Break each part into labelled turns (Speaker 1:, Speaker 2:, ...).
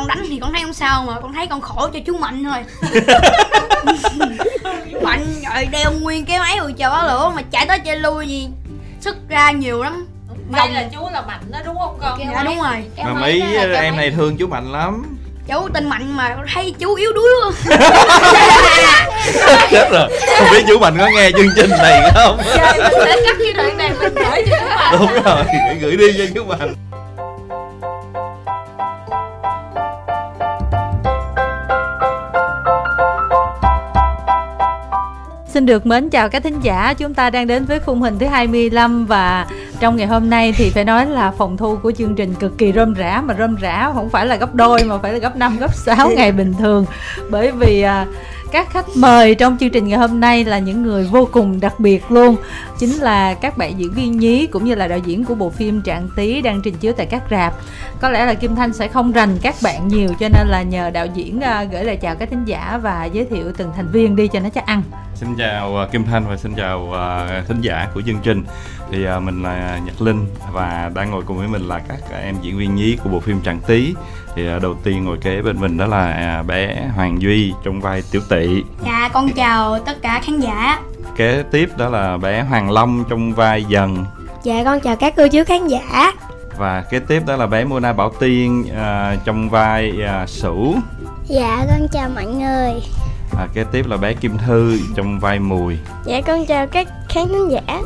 Speaker 1: con đánh thì con thấy không sao mà con thấy con khổ cho chú mạnh thôi. Mạnh rồi đeo nguyên cái máy rồi chờ bá lửa mà chạy tới chạy lui gì sức ra nhiều lắm.
Speaker 2: May là chú là mạnh đó đúng không con?
Speaker 1: dạ đúng rồi.
Speaker 3: Mà mấy em này thương chú mạnh lắm.
Speaker 1: Chú tên mạnh mà con thấy chú yếu đuối luôn.
Speaker 3: Chết rồi. Không biết chú mạnh có nghe chương trình này không?
Speaker 2: Trời, mình sẽ cắt cái đoạn này mình gửi cho chú mạnh.
Speaker 3: Đúng rồi gửi đi cho chú mạnh
Speaker 4: Xin được mến chào các thính giả, chúng ta đang đến với khung hình thứ 25 và trong ngày hôm nay thì phải nói là phòng thu của chương trình cực kỳ rôm rã mà rôm rã không phải là gấp đôi mà phải là gấp 5, gấp 6 ngày bình thường. Bởi vì à, các khách mời trong chương trình ngày hôm nay là những người vô cùng đặc biệt luôn chính là các bạn diễn viên nhí cũng như là đạo diễn của bộ phim Trạng Tí đang trình chiếu tại các rạp. Có lẽ là Kim Thanh sẽ không rành các bạn nhiều cho nên là nhờ đạo diễn à, gửi lời chào các thính giả và giới thiệu từng thành viên đi cho nó chắc ăn.
Speaker 3: Xin chào uh, Kim Thanh và xin chào uh, thính giả của chương trình. Thì mình là Nhật Linh và đang ngồi cùng với mình là các em diễn viên nhí của bộ phim Trạng Tí Thì đầu tiên ngồi kế bên mình đó là uh, bé Hoàng Duy trong vai Tiểu Tị
Speaker 1: dạ con chào tất cả khán giả.
Speaker 3: Kế tiếp đó là bé Hoàng Long trong vai Dần.
Speaker 5: Dạ con chào các cô chú khán giả.
Speaker 3: Và kế tiếp đó là bé Mona Bảo Tiên uh, trong vai uh, Sửu.
Speaker 5: Dạ con chào mọi người.
Speaker 3: Và kế tiếp là bé Kim Thư trong vai Mùi.
Speaker 5: Dạ con chào các khán giả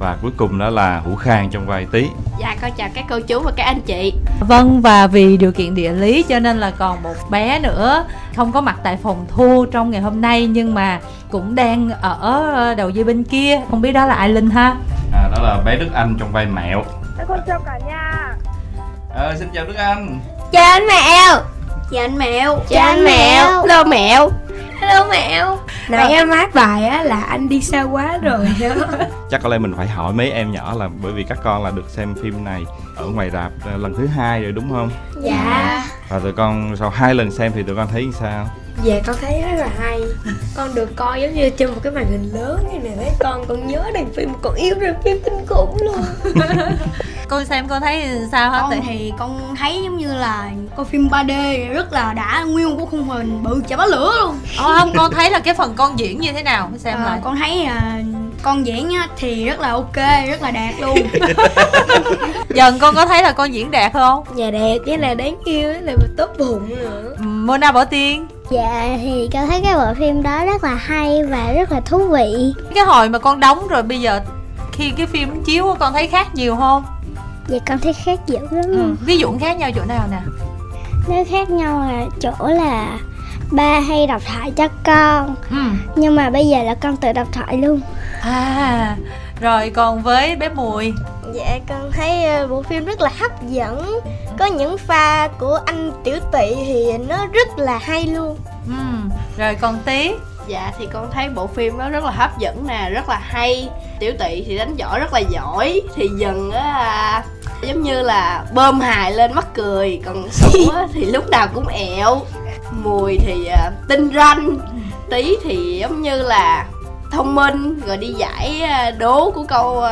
Speaker 3: và cuối cùng đó là Hữu Khang trong vai Tí
Speaker 2: Dạ con chào các cô chú và các anh chị.
Speaker 4: Vâng và vì điều kiện địa lý cho nên là còn một bé nữa. Không có mặt tại phòng thu trong ngày hôm nay nhưng mà cũng đang ở đầu dây bên kia. Không biết đó là ai Linh ha?
Speaker 3: À, đó là bé Đức Anh trong vai Mẹo.
Speaker 6: Dạ con chào cả nhà.
Speaker 3: À, xin chào Đức Anh.
Speaker 5: Chào anh mèo
Speaker 1: dạ anh mẹo.
Speaker 5: Chào anh mèo
Speaker 6: Hello mẹo
Speaker 5: Hello mèo
Speaker 6: Nãy em hát bài á là anh đi xa quá rồi.
Speaker 3: Chắc có lẽ mình phải hỏi mấy em nhỏ là bởi vì các con là được xem phim này ở ngoài rạp à, lần thứ hai rồi đúng không?
Speaker 5: Dạ.
Speaker 3: Và tụi con sau hai lần xem thì tụi con thấy sao
Speaker 6: Dạ con thấy rất là hay. Con được coi giống như trên một cái màn hình lớn như này đấy. Con con nhớ đoạn phim, con yêu đoạn phim kinh khủng luôn.
Speaker 4: Cô xem cô thấy sao hả
Speaker 1: con thì con thấy giống như là coi phim 3D rất là đã nguyên một khung hình bự chả bá lửa luôn.
Speaker 4: Ồ không con thấy là cái phần con diễn như thế nào? Xem
Speaker 1: à,
Speaker 4: lại
Speaker 1: con thấy à, con diễn á, thì rất là ok rất là đạt luôn.
Speaker 4: Dần con có thấy là con diễn đạt không?
Speaker 6: Dạ đẹp, với là đáng yêu, là tốt bụng nữa.
Speaker 4: Mona Bảo Tiên
Speaker 5: Dạ thì con thấy cái bộ phim đó rất là hay và rất là thú vị
Speaker 4: Cái hồi mà con đóng rồi bây giờ khi cái phim chiếu con thấy khác nhiều không?
Speaker 5: Dạ con thấy khác dữ lắm
Speaker 4: Ừ. Ví dụ khác nhau chỗ nào nè?
Speaker 5: Nó khác nhau là chỗ là ba hay đọc thoại cho con
Speaker 4: Ừ.
Speaker 5: Nhưng mà bây giờ là con tự đọc thoại luôn
Speaker 4: À rồi còn với bé Mùi
Speaker 5: Dạ con thấy ờ, bộ phim rất là hấp dẫn. Có những pha của anh Tiểu Tị thì nó rất là hay luôn.
Speaker 4: Ừ. Rồi còn Tí
Speaker 2: Dạ thì con thấy bộ phim đó rất là hấp dẫn nè, rất là hay. Tiểu tỵ thì đánh võ rất là giỏi Thì dần á giống như là bơm hài lên mắc cười Còn sủ á, thì lúc nào cũng ẹo. Mùi thì à, tinh ranh. Tí thì giống như là thông minh Rồi đi giải à, đố của câu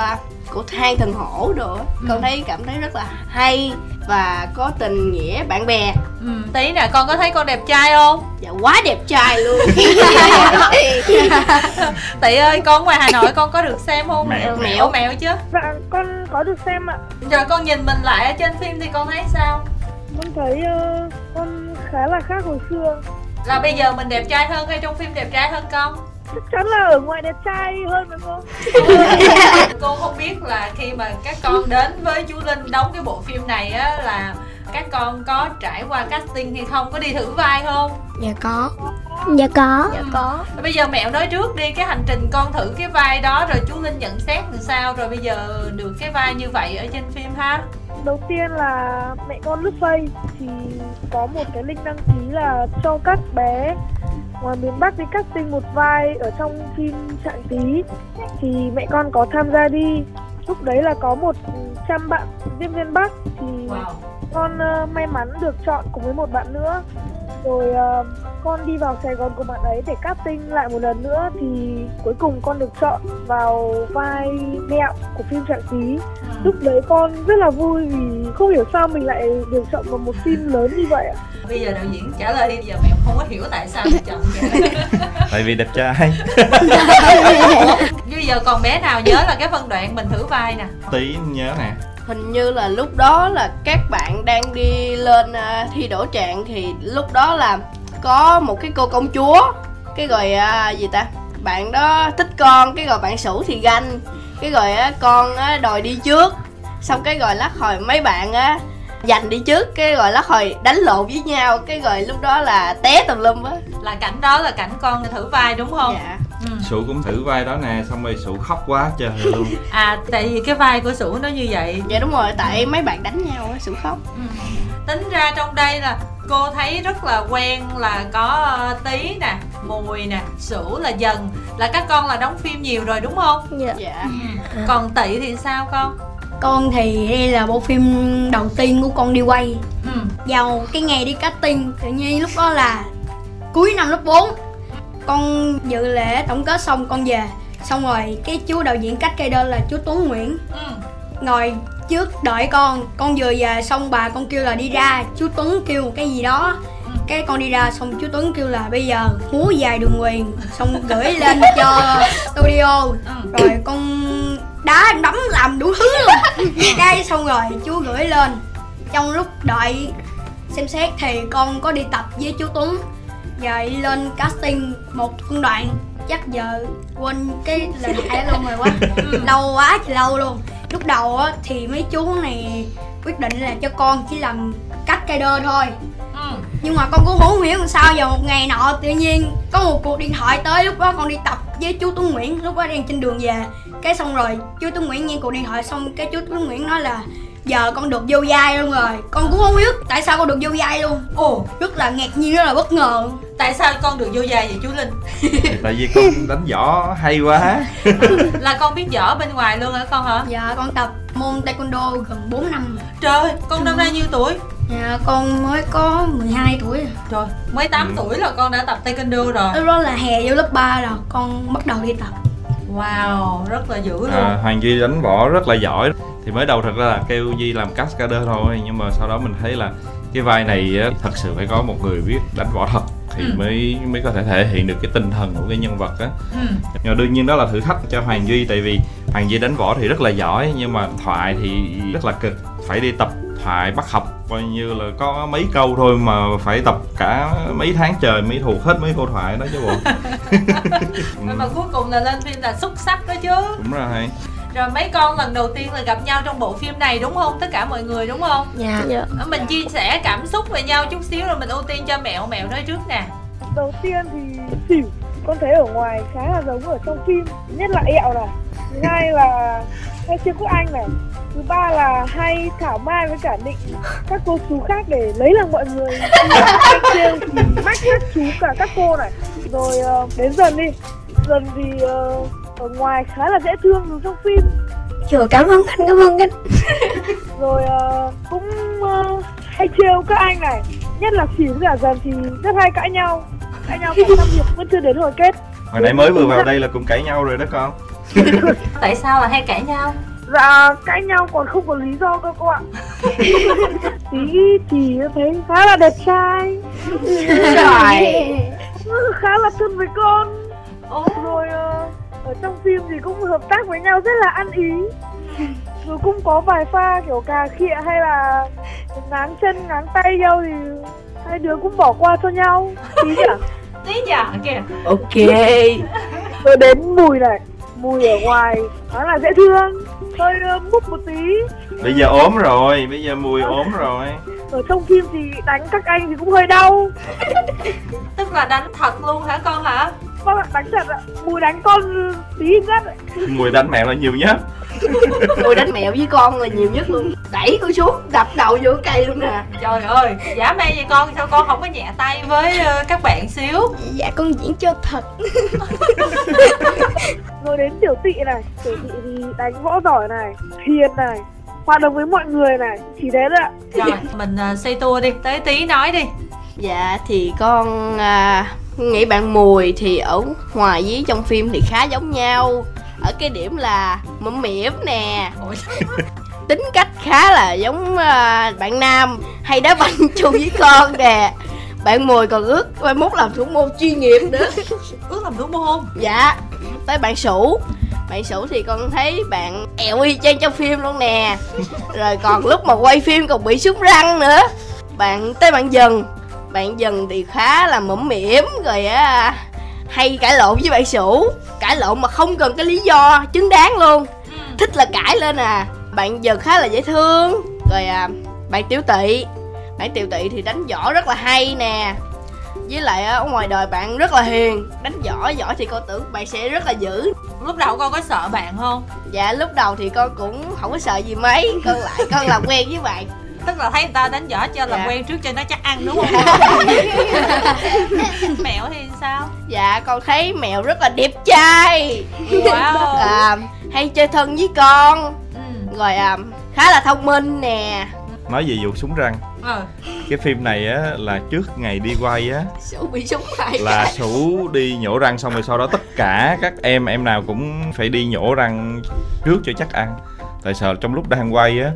Speaker 2: của than thần hổ đồ á. Con
Speaker 4: Ừ.
Speaker 2: thấy cảm thấy rất là hay Và có tình nghĩa bạn bè
Speaker 4: ừ. Tí nè con có thấy con đẹp trai không?
Speaker 2: Dạ quá đẹp trai luôn
Speaker 4: Tị ơi con ngoài Hà Nội con có được xem không?
Speaker 3: Mẹo.
Speaker 4: Mẹo mẹo chứ
Speaker 6: Dạ con có được xem ạ
Speaker 4: Rồi con nhìn mình lại ở trên phim thì con thấy sao?
Speaker 6: Con thấy ờ, con khá là khác hồi xưa
Speaker 4: Là bây giờ mình đẹp trai hơn hay trong phim đẹp trai hơn con?
Speaker 6: Chắc chắn là ở ngoài đẹp trai hơn phải không?
Speaker 4: cô không biết là khi mà các con đến với chú Linh đóng cái bộ phim này á là các con có trải qua casting hay không? Có đi thử vai không?
Speaker 6: Dạ có.
Speaker 5: Dạ có.
Speaker 4: Dạ có. Bây giờ mẹo nói trước đi cái hành trình con thử cái vai đó rồi chú Linh nhận xét làm sao rồi bây giờ được cái vai như vậy ở trên phim ha?
Speaker 6: Đầu tiên là mẹ con lướt face thì có một cái link đăng ký là cho các bé ngoài miền Bắc đi casting một vai ở trong phim Trạng Tí. Thì mẹ con có tham gia đi. Lúc đấy là có một trăm bạn diễn viên Bắc thì
Speaker 4: wow
Speaker 6: con ờ, may mắn được chọn cùng với một bạn nữa. Rồi ờ, con đi vào Sài Gòn cùng bạn ấy để casting lại một lần nữa thì cuối cùng con được chọn vào vai mẹo của phim Trạng Tí lúc đấy con rất là vui vì không hiểu sao mình lại được chọn vào một phim lớn như vậy ạ.
Speaker 4: Bây giờ đạo diễn trả lời đi giờ mẹ không có hiểu tại sao mẹ chọn vậy.
Speaker 3: Tại vì đẹp trai.
Speaker 4: Bây giờ còn bé nào nhớ là cái phân đoạn mình thử vai nè.
Speaker 3: Tí nhớ nè
Speaker 2: hình như là lúc đó là các bạn đang đi lên à, thi đổ trạng thì lúc đó là có một cái cô công chúa cái rồi à, gì ta? Bạn đó thích con cái rồi bạn sủ thì ganh cái rồi á con á đòi đi trước. Xong cái rồi lát hồi mấy bạn á giành đi trước cái rồi lát hồi đánh lộn với nhau cái rồi lúc đó là té tùm lum á.
Speaker 4: Là cảnh đó là cảnh con thử vai đúng không?
Speaker 2: Dạ
Speaker 4: ừ.
Speaker 3: sụ cũng thử vai đó nè xong rồi sụ khóc quá trời luôn.
Speaker 4: À tại vì cái vai của sủ nó như vậy.
Speaker 2: Dạ đúng rồi tại mấy bạn đánh nhau á sủ khóc.
Speaker 4: Ừ. tính ra trong đây là cô thấy rất là quen là có ờ, tí nè mùi nè sủ là dần. Là các con là đóng phim nhiều rồi đúng không?
Speaker 5: Dạ.
Speaker 2: Dạ.
Speaker 4: Còn tị thì sao con?
Speaker 1: Con thì đây là bộ phim đầu tiên của con đi quay.
Speaker 4: Ừ.
Speaker 1: vào cái ngày đi casting tự nhiên lúc đó là cuối năm lớp 4 con dự lễ tổng kết xong con về. Xong rồi cái chú đạo diễn cách cây đơn là chú Tuấn Nguyễn.
Speaker 4: Ừ.
Speaker 1: ngồi trước đợi con con vừa về xong bà con kêu là đi ra chú Tuấn kêu một cái gì đó. Cái con đi ra xong chú Tuấn kêu là bây giờ múa dài đường quyền xong gửi lên cho studio.
Speaker 4: Ừ.
Speaker 1: rồi con đá đấm làm đủ thứ luôn. Cái xong rồi chú gửi lên. Trong lúc đợi xem xét thì con có đi tập với chú Tuấn rồi lên casting một phân đoạn chắc giờ quên cái lời đó luôn rồi quá. Lâu quá thì lâu luôn. Lúc đầu á thì mấy chú này quyết định là cho con chỉ làm cách cây đơn thôi.
Speaker 4: Ừ.
Speaker 1: nhưng mà con cũng không hiểu làm sao giờ một ngày nọ tự nhiên có một cuộc điện thoại tới lúc đó con đi tập với chú Tuấn Nguyễn lúc đó đang trên đường về. Cái xong rồi chú Tuấn Nguyễn nghe cuộc điện thoại xong cái chú Tuấn Nguyễn nói là giờ con được vô vai luôn rồi. Con cũng không biết tại sao con được vô vai luôn.
Speaker 4: Ồ
Speaker 1: rất là ngạc nhiên rất là bất ngờ
Speaker 4: tại sao con được vô vai vậy chú linh?
Speaker 3: Tại vì con đánh võ hay quá.
Speaker 4: Là con biết võ bên ngoài luôn hả con hả?
Speaker 1: Dạ con tập môn taekwondo gần 4 năm rồi.
Speaker 4: trời con năm nay nhiêu tuổi?
Speaker 1: Dạ con mới có 12 tuổi rồi.
Speaker 4: trời mới 8
Speaker 3: Ừ.
Speaker 4: tuổi là con đã tập taekwondo rồi.
Speaker 1: Lúc đó là hè vô lớp 3 rồi con bắt đầu đi tập.
Speaker 4: Wow rất là dữ luôn.
Speaker 3: À, hoàng duy đánh võ rất là giỏi thì mới đầu thật ra là kêu duy làm cascader thôi nhưng mà sau đó mình thấy là cái vai này á, thật sự phải có một người biết đánh võ thật thì
Speaker 4: Ừ.
Speaker 3: mới mới có thể thể hiện được cái tinh thần của cái nhân vật á.
Speaker 4: Ừ.
Speaker 3: nhưng mà đương nhiên đó là thử thách cho hoàng duy tại vì hoàng duy đánh võ thì rất là giỏi nhưng mà thoại thì rất là cực phải đi tập thoại bắt học coi như là có mấy câu thôi mà phải tập cả mấy tháng trời mới thuộc hết mấy câu thoại đó chứ bộ.
Speaker 4: Mà cuối cùng là lên phim là xuất sắc đó chứ.
Speaker 3: Đúng rồi
Speaker 4: rồi mấy con lần đầu tiên là gặp nhau trong bộ phim này đúng không? Tất cả mọi người đúng không?
Speaker 5: Dạ. Dạ.
Speaker 4: Ờ, mình chia sẻ cảm xúc về nhau chút xíu rồi mình ưu tiên cho mẹo mẹo nói trước nè.
Speaker 6: Đầu tiên thì xỉu con thấy ở ngoài khá là giống ở trong phim nhất là ẹo này. Thứ hai là hay chưa quốc anh này. Thứ ba là hay thảo mai với cả định các cô chú khác để lấy lòng mọi người. Trêu thì mách các chú cả các cô này. Rồi ờ, đến dần đi. Dần thì ờ, ở ngoài khá là dễ thương giống trong phim.
Speaker 5: Trời cảm ơn anh cảm ơn anh.
Speaker 6: Rồi ờ, cũng ờ, hay trêu các anh này. Nhất là xỉu với cả dần thì rất hay cãi nhau. Cãi nhau cả năm hiệp vẫn chưa đến hồi kết.
Speaker 3: Hồi nãy mới vừa vào đây là cũng cãi nhau rồi đó con.
Speaker 4: Tại sao là hay cãi nhau?
Speaker 6: Dạ cãi nhau còn không có lý do cơ cô ạ. Tí thì thấy khá là đẹp trai.
Speaker 2: Trời.
Speaker 6: Khá là thân với con.
Speaker 4: Ồ.
Speaker 6: Rồi ờ, ở trong phim thì cũng hợp tác với nhau rất là ăn ý. Rồi cũng có vài pha kiểu cà khịa hay là ngáng chân ngáng tay nhau thì hai đứa cũng bỏ qua cho nhau. Tí nhỉ?
Speaker 4: Tí giờ kìa
Speaker 2: ok.
Speaker 6: Rồi đến mùi này. Mùi ở ngoài khá là dễ thương. Hơi ờ, múc một tí.
Speaker 3: Bây giờ ốm rồi. Bây giờ mùi ốm rồi.
Speaker 6: Ở trong phim thì đánh các anh thì cũng hơi đau.
Speaker 4: Tức là đánh thật luôn hả con hả
Speaker 6: Vâng ạ, đánh thật ạ. Mùi đánh con tí nhất ạ.
Speaker 3: Mùi đánh mẹ là nhiều nhất.
Speaker 2: Tôi đánh mẹo với con là nhiều nhất luôn. Đẩy cô xuống đập đầu vô cây luôn nè.
Speaker 4: Trời ơi giả mê vậy con sao con không có nhẹ tay với ờ, các bạn xíu?
Speaker 5: Dạ con diễn cho thật.
Speaker 6: Rồi đến tiểu tị này Tiểu tị thì đánh võ giỏi này Hiền này Hoạt động với mọi người này Chỉ thế thôi ạ.
Speaker 4: Rồi mình ờ, xây tour đi tới tí nói đi.
Speaker 2: Dạ thì con à, nghĩ bạn mùi thì ở ngoài với trong phim thì khá giống nhau. Ở cái điểm là mẫm mỉm nè.
Speaker 4: Ủa,
Speaker 2: khá là giống à, bạn nam hay đá banh chung với con nè. Bạn mùi còn ước mai mốt làm thủ môn chuyên nghiệp nữa.
Speaker 4: Ước làm thủ môn?
Speaker 2: Dạ tới bạn sủ bạn sủ thì con thấy bạn ẹo y chang trong phim luôn nè. Rồi còn lúc mà quay phim còn bị súng răng nữa. Bạn tới bạn dần bạn dần thì khá là mõm mỉm rồi á hay cãi lộn với bạn sủ cãi lộn mà không cần cái lý do chính đáng luôn. Thích là cãi lên à. Bạn dần khá là dễ thương. Rồi à, bạn tiểu tỵ. Bạn tiểu tỵ thì đánh võ rất là hay nè. Với lại ở ngoài đời bạn rất là hiền. Đánh võ giỏi thì con tưởng bạn sẽ rất là dữ.
Speaker 4: Lúc đầu con có sợ bạn không?
Speaker 2: Dạ lúc đầu thì con cũng không có sợ gì mấy. Con lại con làm quen với bạn
Speaker 4: tức là thấy người ta đánh võ cho làm
Speaker 2: Dạ.
Speaker 4: quen trước cho nó chắc ăn đúng không? Mẹo thì sao?
Speaker 2: Dạ con thấy mèo rất là đẹp trai.
Speaker 4: Wow.
Speaker 2: À, hay chơi thân với con.
Speaker 4: Ừ.
Speaker 2: rồi à, khá là thông minh nè.
Speaker 3: Nói về vụ súng răng.
Speaker 4: Ờ.
Speaker 3: cái phim này á là trước ngày đi quay á
Speaker 2: sủ bị súng hay
Speaker 3: là sủ đi nhổ răng xong rồi sau đó tất cả các em em nào cũng phải đi nhổ răng trước cho chắc ăn. Tại sợ trong lúc đang quay á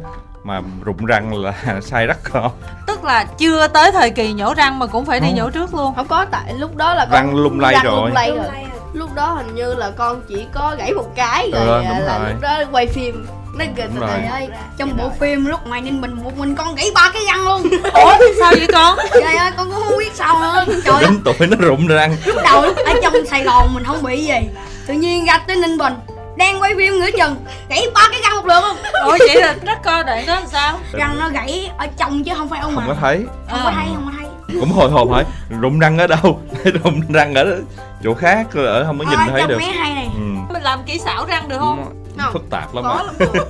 Speaker 3: mà rụng răng là sai rất khó.
Speaker 4: Tức là chưa tới thời kỳ nhổ răng mà cũng phải đi
Speaker 3: Không.
Speaker 4: nhổ trước luôn.
Speaker 2: Không có tại lúc đó là con
Speaker 3: Răng lung lay
Speaker 2: răng
Speaker 3: rồi.
Speaker 2: lung lay rồi. Lúc đó hình như là con chỉ có gãy một cái rồi
Speaker 3: Ừ,
Speaker 2: à,
Speaker 3: đúng
Speaker 2: là
Speaker 3: rồi.
Speaker 2: lúc đó quay phim. Nó
Speaker 3: rồi.
Speaker 1: Trời ơi, trong bộ phim lúc ngoài Ninh Bình một mình con gãy ba cái răng luôn.
Speaker 4: Ủa sao vậy con?
Speaker 1: Trời ơi, con cũng không biết sao nữa? Trời ơi,
Speaker 3: đến tuổi nó rụng răng.
Speaker 1: Lúc đầu lúc ở trong Sài Gòn mình không bị gì. Tự nhiên ra tới Ninh Bình Đang quay phim nữa chừng Gãy ba cái răng một lượt luôn.
Speaker 4: Ủa vậy là rất cơ đoạn đó làm sao?
Speaker 1: Răng nó gãy ở trong chứ không phải ở
Speaker 3: không
Speaker 1: ngoài.
Speaker 3: có thấy.
Speaker 1: Không có thấy, không có thấy.
Speaker 3: Cũng hồi hộp hỏi rụng răng ở đâu? Rụng răng ở chỗ khác ở không có nhìn
Speaker 1: Ờ,
Speaker 3: thấy được.
Speaker 1: hay này.
Speaker 3: Ừ.
Speaker 4: mình làm kỹ xảo răng được không?
Speaker 2: Không.
Speaker 3: phức tạp lắm
Speaker 2: có
Speaker 3: mà.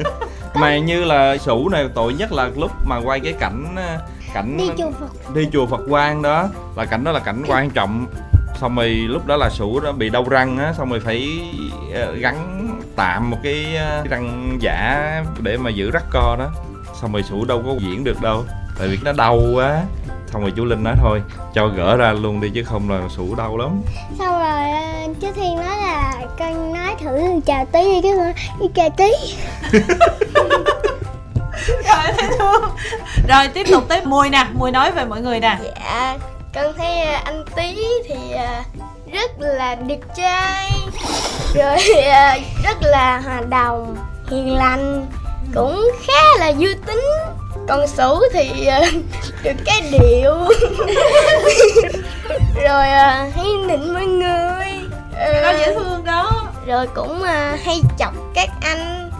Speaker 3: mà như là sủ này tội nhất là lúc mà quay cái cảnh ờ, cảnh
Speaker 5: đi chùa Phật.
Speaker 3: đi chùa Phật Quang đó là cảnh đó là cảnh quan trọng xong rồi lúc đó là sủ đó bị đau răng á xong rồi phải ờ, gắn tạm một cái ờ, răng giả để mà giữ rắc co đó. Xong rồi sủ đâu có diễn được đâu tại vì nó đau quá. Xong rồi chú Linh nói thôi cho gỡ ra luôn đi chứ không là sủ đau lắm.
Speaker 5: Xong rồi ờ, chú Thiên nói là con nói thử chào tí đi cái con đi chào tí.
Speaker 4: Rồi thấy thương rồi tiếp tục tới mùi nè mùi nói về mọi người nè.
Speaker 5: Dạ con thấy ờ, anh Tý thì ờ, rất là đẹp trai. Rồi ờ, rất là hòa đồng, hiền lành Cũng khá là vui tính. Còn Sủ thì ờ, được cái điệu. Rồi ờ, hay nịnh mọi người. Ờ,
Speaker 4: nó dễ thương đó.
Speaker 5: rồi cũng à, hay chọc các anh.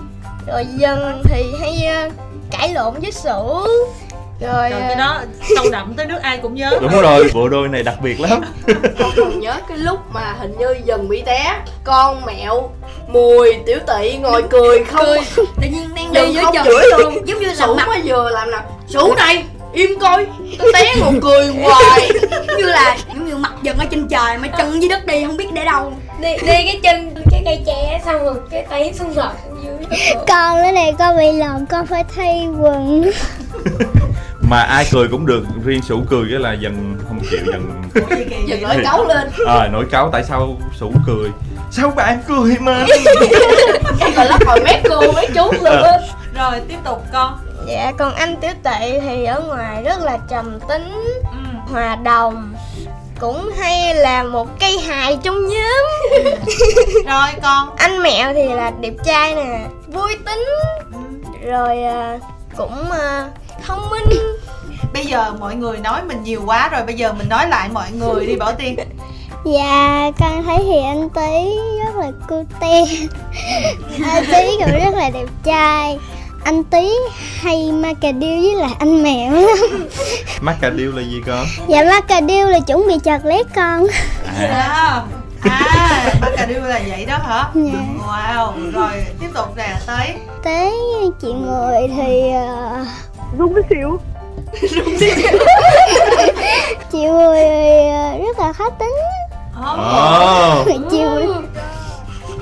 Speaker 5: Rồi dần thì hay à, cãi lộn với sủ rồi
Speaker 4: rồi
Speaker 5: à,
Speaker 4: cái đó sâu đậm tới nước ai cũng nhớ.
Speaker 3: Đúng rồi bộ đôi này đặc biệt lắm.
Speaker 2: Con còn nhớ cái lúc mà hình như dần bị té con mẹo mùi tiểu tỵ ngồi cười không
Speaker 1: Cười. Tự nhiên đang đi
Speaker 2: không
Speaker 1: trời
Speaker 2: chửi. luôn
Speaker 1: Giống như là
Speaker 2: sủ
Speaker 1: mặt.
Speaker 2: mà vừa làm nào sủ này im coi. Tao té ngồi cười hoài.
Speaker 1: Giống như là giống như mặt dần ở trên trời mà chân dưới đất đi không biết để đâu.
Speaker 7: Đi đi cái chân cái cây tre xong rồi cái tay xong dưới.
Speaker 5: Con nữa này con bị lộn con phải thay quần
Speaker 3: mà ai cười cũng được. Riêng sủ cười cái là dần không chịu dần
Speaker 2: dần nổi cáu lên.
Speaker 3: Ờ nổi cáu tại sao sủ cười? Sao bạn cười mà?
Speaker 2: Cái gọi là hồi mấy cô mấy chú luôn á.
Speaker 4: Rồi tiếp tục con.
Speaker 5: Dạ còn anh tiểu tệ thì ở ngoài rất là trầm tính
Speaker 4: ừ.
Speaker 5: hòa đồng cũng hay là một cây hài trong nhóm.
Speaker 4: Rồi con.
Speaker 5: Anh mẹo thì là đẹp trai nè vui tính rồi à, cũng à, thông minh
Speaker 4: bây giờ mọi người nói mình nhiều quá rồi bây giờ mình nói lại mọi người đi bảo tiên.
Speaker 5: Dạ, con thấy thì anh Tý rất là cute. Anh Tý cũng rất là đẹp trai. Anh Tý hay macadil với lại anh mèo lắm.
Speaker 3: Macadil là gì con?
Speaker 5: Dạ macadil là chuẩn bị chọt lét con.
Speaker 3: À,
Speaker 4: à macadil là vậy đó hả?
Speaker 5: Dạ.
Speaker 4: wow rồi tiếp tục nè tới
Speaker 5: Tới chị người thì ờ,
Speaker 6: Dung với xíu
Speaker 5: chị thì ờ, rất là khó tính.
Speaker 3: Ồ,
Speaker 5: Chị người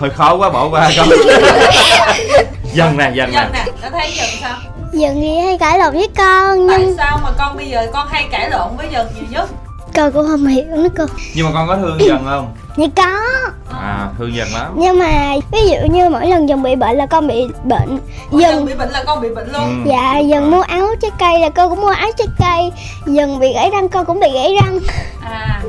Speaker 3: hơi khó quá bỏ qua con dần nè dần
Speaker 4: dần
Speaker 3: nè.
Speaker 4: nè đã thấy dần sao?
Speaker 5: Dần thì hay cãi lộn với con
Speaker 4: tại
Speaker 5: nhưng
Speaker 4: sao mà con bây giờ con hay cãi lộn với dần nhiều nhất?
Speaker 5: Con cũng không hiểu nữa cô.
Speaker 3: Nhưng mà con có thương dần không
Speaker 5: Dạ có.
Speaker 3: À thương dần lắm.
Speaker 5: Nhưng mà ví dụ như mỗi lần dần bị bệnh là con bị bệnh
Speaker 4: Mỗi lần
Speaker 5: Dần.
Speaker 4: bị bệnh là con bị bệnh luôn.
Speaker 3: Ừ.
Speaker 5: Dạ dần mua áo trái cây là con cũng mua áo trái cây. Dần bị gãy răng con cũng bị gãy răng.
Speaker 4: À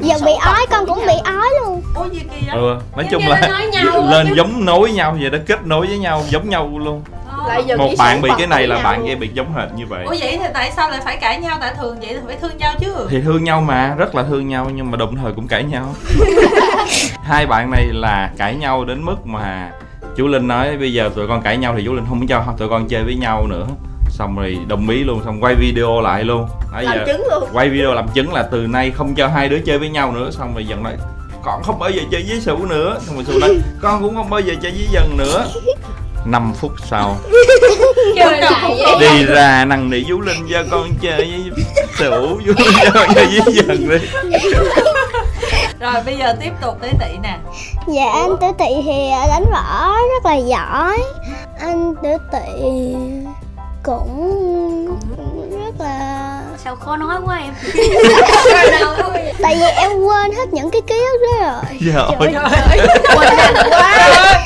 Speaker 5: Dần bị ói con cũng bị ói luôn.
Speaker 4: Ôi gì kỳ vậy?
Speaker 3: Ừ nói chung
Speaker 7: như
Speaker 3: là
Speaker 7: nó nói nhau á,
Speaker 3: lên
Speaker 7: chứ-
Speaker 3: giống nối nhau vậy đó kết nối với nhau giống nhau luôn
Speaker 2: lại dần
Speaker 3: một bạn bị cái này là bạn kia bị giống hệt như vậy.
Speaker 4: Ủa vậy thì tại sao lại phải cãi nhau? Tại thường vậy thì phải thương nhau chứ.
Speaker 3: Thì thương nhau mà rất là thương nhau nhưng mà đồng thời cũng cãi nhau. Hai bạn này là cãi nhau đến mức mà chú linh nói bây giờ tụi con cãi nhau thì chú linh không cho tụi con chơi với nhau nữa. Xong rồi đồng ý luôn xong quay video lại luôn. Bây
Speaker 2: làm
Speaker 3: giờ
Speaker 2: chứng luôn.
Speaker 3: quay video làm chứng là từ nay không cho hai đứa chơi với nhau nữa. Xong rồi dần nói con không bao giờ chơi với sủ nữa. Xong rồi sủ nói con cũng không bao giờ chơi với dần nữa 5 phút sau. Đi ra năn nỉ Vũ Linh cho con chơi với Sửu Vũ Linh cho con chơi với dần đi.
Speaker 4: Rồi bây giờ tiếp tục tới tị nè.
Speaker 5: Dạ anh tử tị thì đánh võ rất là giỏi. Anh tử tị cũng rất là
Speaker 1: sao khó nói quá em?
Speaker 5: Tại vì em quên hết những cái ký ức đó rồi.
Speaker 3: Dạ. Ơi.
Speaker 2: Quên quá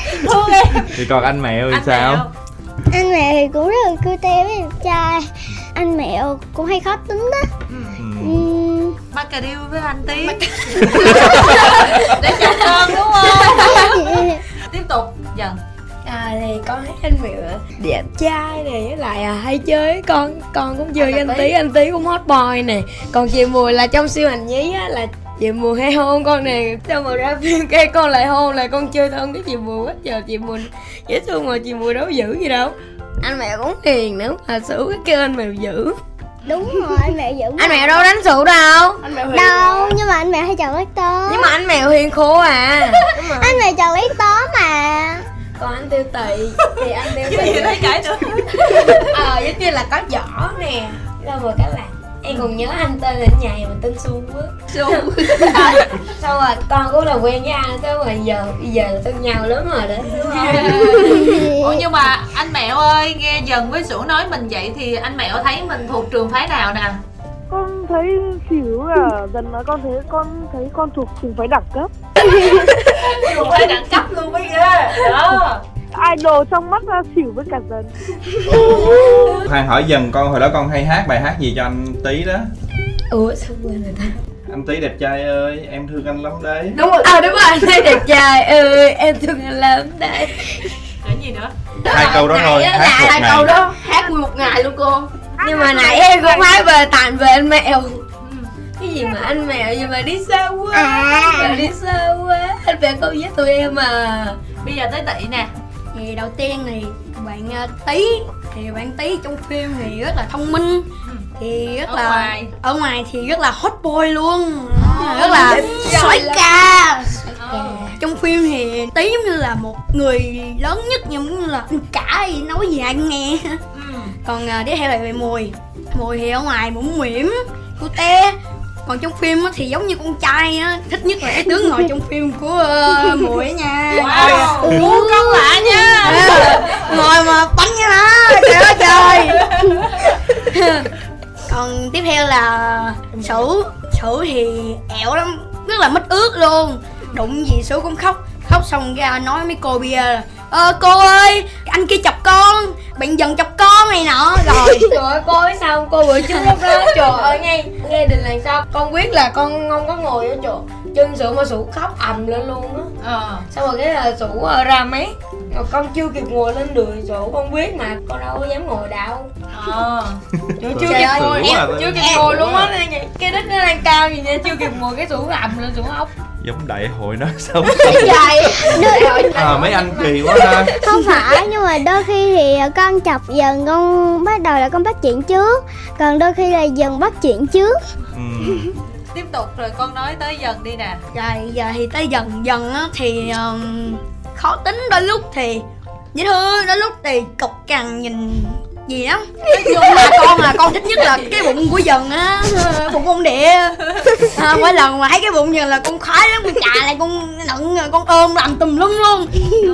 Speaker 4: thương em
Speaker 3: Thì còn anh mẹo thì
Speaker 4: anh
Speaker 3: sao?
Speaker 4: Mẹo.
Speaker 5: Anh mèo thì cũng rất là cute với đẹp trai Anh mèo cũng hay khó tính đó.
Speaker 3: Ừ.
Speaker 5: Uhm,
Speaker 4: mắc cà điêu với anh tí để chồng con đúng không? Tiếp tục dần.
Speaker 7: À thì con thấy anh Miệu đẹp trai này với lại à, hay chơi con. Con cũng chơi với
Speaker 2: Anh. Tí,
Speaker 7: anh Tí cũng hot boy nè. Còn chị Mùi là trong siêu hành nhí á là chị Mùi hay hôn con nè? Xong rồi ra phim cái con lại hôn là con chơi thân với chị Mùi hết giờ chị Mùi dễ thương mà chị Mùi đâu dữ gì đâu. Anh mèo cũng hiền nữa mà xử cái kêu anh mèo dữ
Speaker 5: Đúng rồi anh mèo dữ
Speaker 7: Anh mèo đâu đánh sự đâu.
Speaker 2: Anh mèo hiền
Speaker 5: Đâu nhưng mà anh mèo hay chọn lấy tớ.
Speaker 7: Nhưng mà anh mèo hiền khô à. Đúng rồi.
Speaker 5: Anh mèo chọn lấy tớ mà.
Speaker 7: Còn anh tiêu tị Thì anh tiêu
Speaker 4: cái
Speaker 7: tị.
Speaker 4: gì thấy cãi nữa?
Speaker 7: Ờ giống như là có giỏ nè. Đâu rồi cái là Em còn nhớ anh tên là nhầy mà tên Xuân á.
Speaker 4: Xuân.
Speaker 7: Xong rồi con cũng là quen với anh Thế mà giờ bây giờ là thân nhau lớn rồi đó. Đúng không?
Speaker 4: ủa nhưng mà anh mẹo ơi nghe dần với sủ nói mình vậy thì anh mẹo thấy mình thuộc trường phái nào nè?
Speaker 6: Con thấy xỉu à Dần nói con thấy con thấy con thuộc trường phái đẳng cấp.
Speaker 4: Trường phái đẳng cấp luôn mới ghê. Đó
Speaker 6: Idol trong mắt ra xỉu với cả dần
Speaker 3: Khoan hỏi dần con hồi đó con hay hát bài hát gì cho anh Tí đó?
Speaker 7: Ủa sao quên rồi ta?
Speaker 3: Anh Tí đẹp trai ơi em thương anh lắm đấy.
Speaker 7: Đúng rồi. À đúng rồi anh thấy đẹp trai Ừ em thương anh lắm đây
Speaker 4: cái gì nữa?
Speaker 3: Hai câu đó thôi hát một
Speaker 2: hai
Speaker 3: ngày.
Speaker 2: câu đó hát nguyên một ngày luôn cô.
Speaker 7: Nhưng mà nãy em cũng nói về tàn về anh mèo. Cái gì mà anh mèo gì mà đi xa quá Mà đi xa quá. Anh mèo không với tụi em à
Speaker 4: bây giờ tới tị nè
Speaker 1: thì đầu tiên thì bạn ờ, tí thì bạn tí trong phim thì rất là thông minh. Thì rất
Speaker 4: Ở
Speaker 1: là
Speaker 4: ngoài.
Speaker 1: ở ngoài thì rất là hot boy luôn. Rất là xoáy ca. trong phim thì tí giống như là một người lớn nhất nhưng như là anh cả gì nói gì cũng nghe. Còn uh, tiếp theo là về mùi. Mùi thì ở ngoài mũm mỉm cute còn trong phim á, thì giống như con trai á thích nhất là cái tướng ngồi trong phim của uh, mùi á nha.
Speaker 4: Wow. Ủa, con lạ nha.
Speaker 1: Ngồi mà bắn như nó trời ơi trời còn tiếp theo là sủ sủ thì ẹo lắm rất là mất ước luôn. Đụng gì sủ cũng khóc. Khóc xong ra nói mấy cô bia là ờ cô ơi anh kia chọc con bạn dần chọc con này nọ. Rồi.
Speaker 7: Trời ơi cô biết sao? Cô bữa trước lúc đó Trời ơi nghe Nghe đình làng sao? Con biết là con không có ngồi ở chỗ Chân sủ mà sủ khóc ầm lên luôn á.
Speaker 4: Ờ.
Speaker 7: Xong rồi cái là sủ ờ, ra Rồi con chưa kịp ngồi lên đùi sủ Con biết mà con đâu có dám ngồi đâu.
Speaker 4: Ờ.
Speaker 7: Chưa
Speaker 3: Trời
Speaker 7: kịp ngồi chưa kịp ngồi luôn á. Cái đất nó đang cao gì nha Chưa kịp ngồi cái sủ ầm lên sủ ốc
Speaker 3: Giống đại hội nói xong
Speaker 5: Trời
Speaker 3: à, Mấy anh kỳ quá ha
Speaker 5: Không phải nhưng mà đôi khi thì con chọc dần con bắt đầu là con bắt chuyện trước. Còn đôi khi là dần bắt chuyện trước.
Speaker 3: Ừ.
Speaker 4: tiếp tục rồi con nói tới dần đi nè.
Speaker 1: Rồi giờ thì tới dần dần á thì um, khó tính đôi lúc thì dễ thương đôi lúc thì cục cằn nhìn gì lắm nói chung là con là con thích nhất là cái bụng của dần á ờ, bụng ông địa. À, mỗi lần mà thấy cái bụng dần là con khoái lắm con chà lại con nựng con ôm làm tùm lum luôn.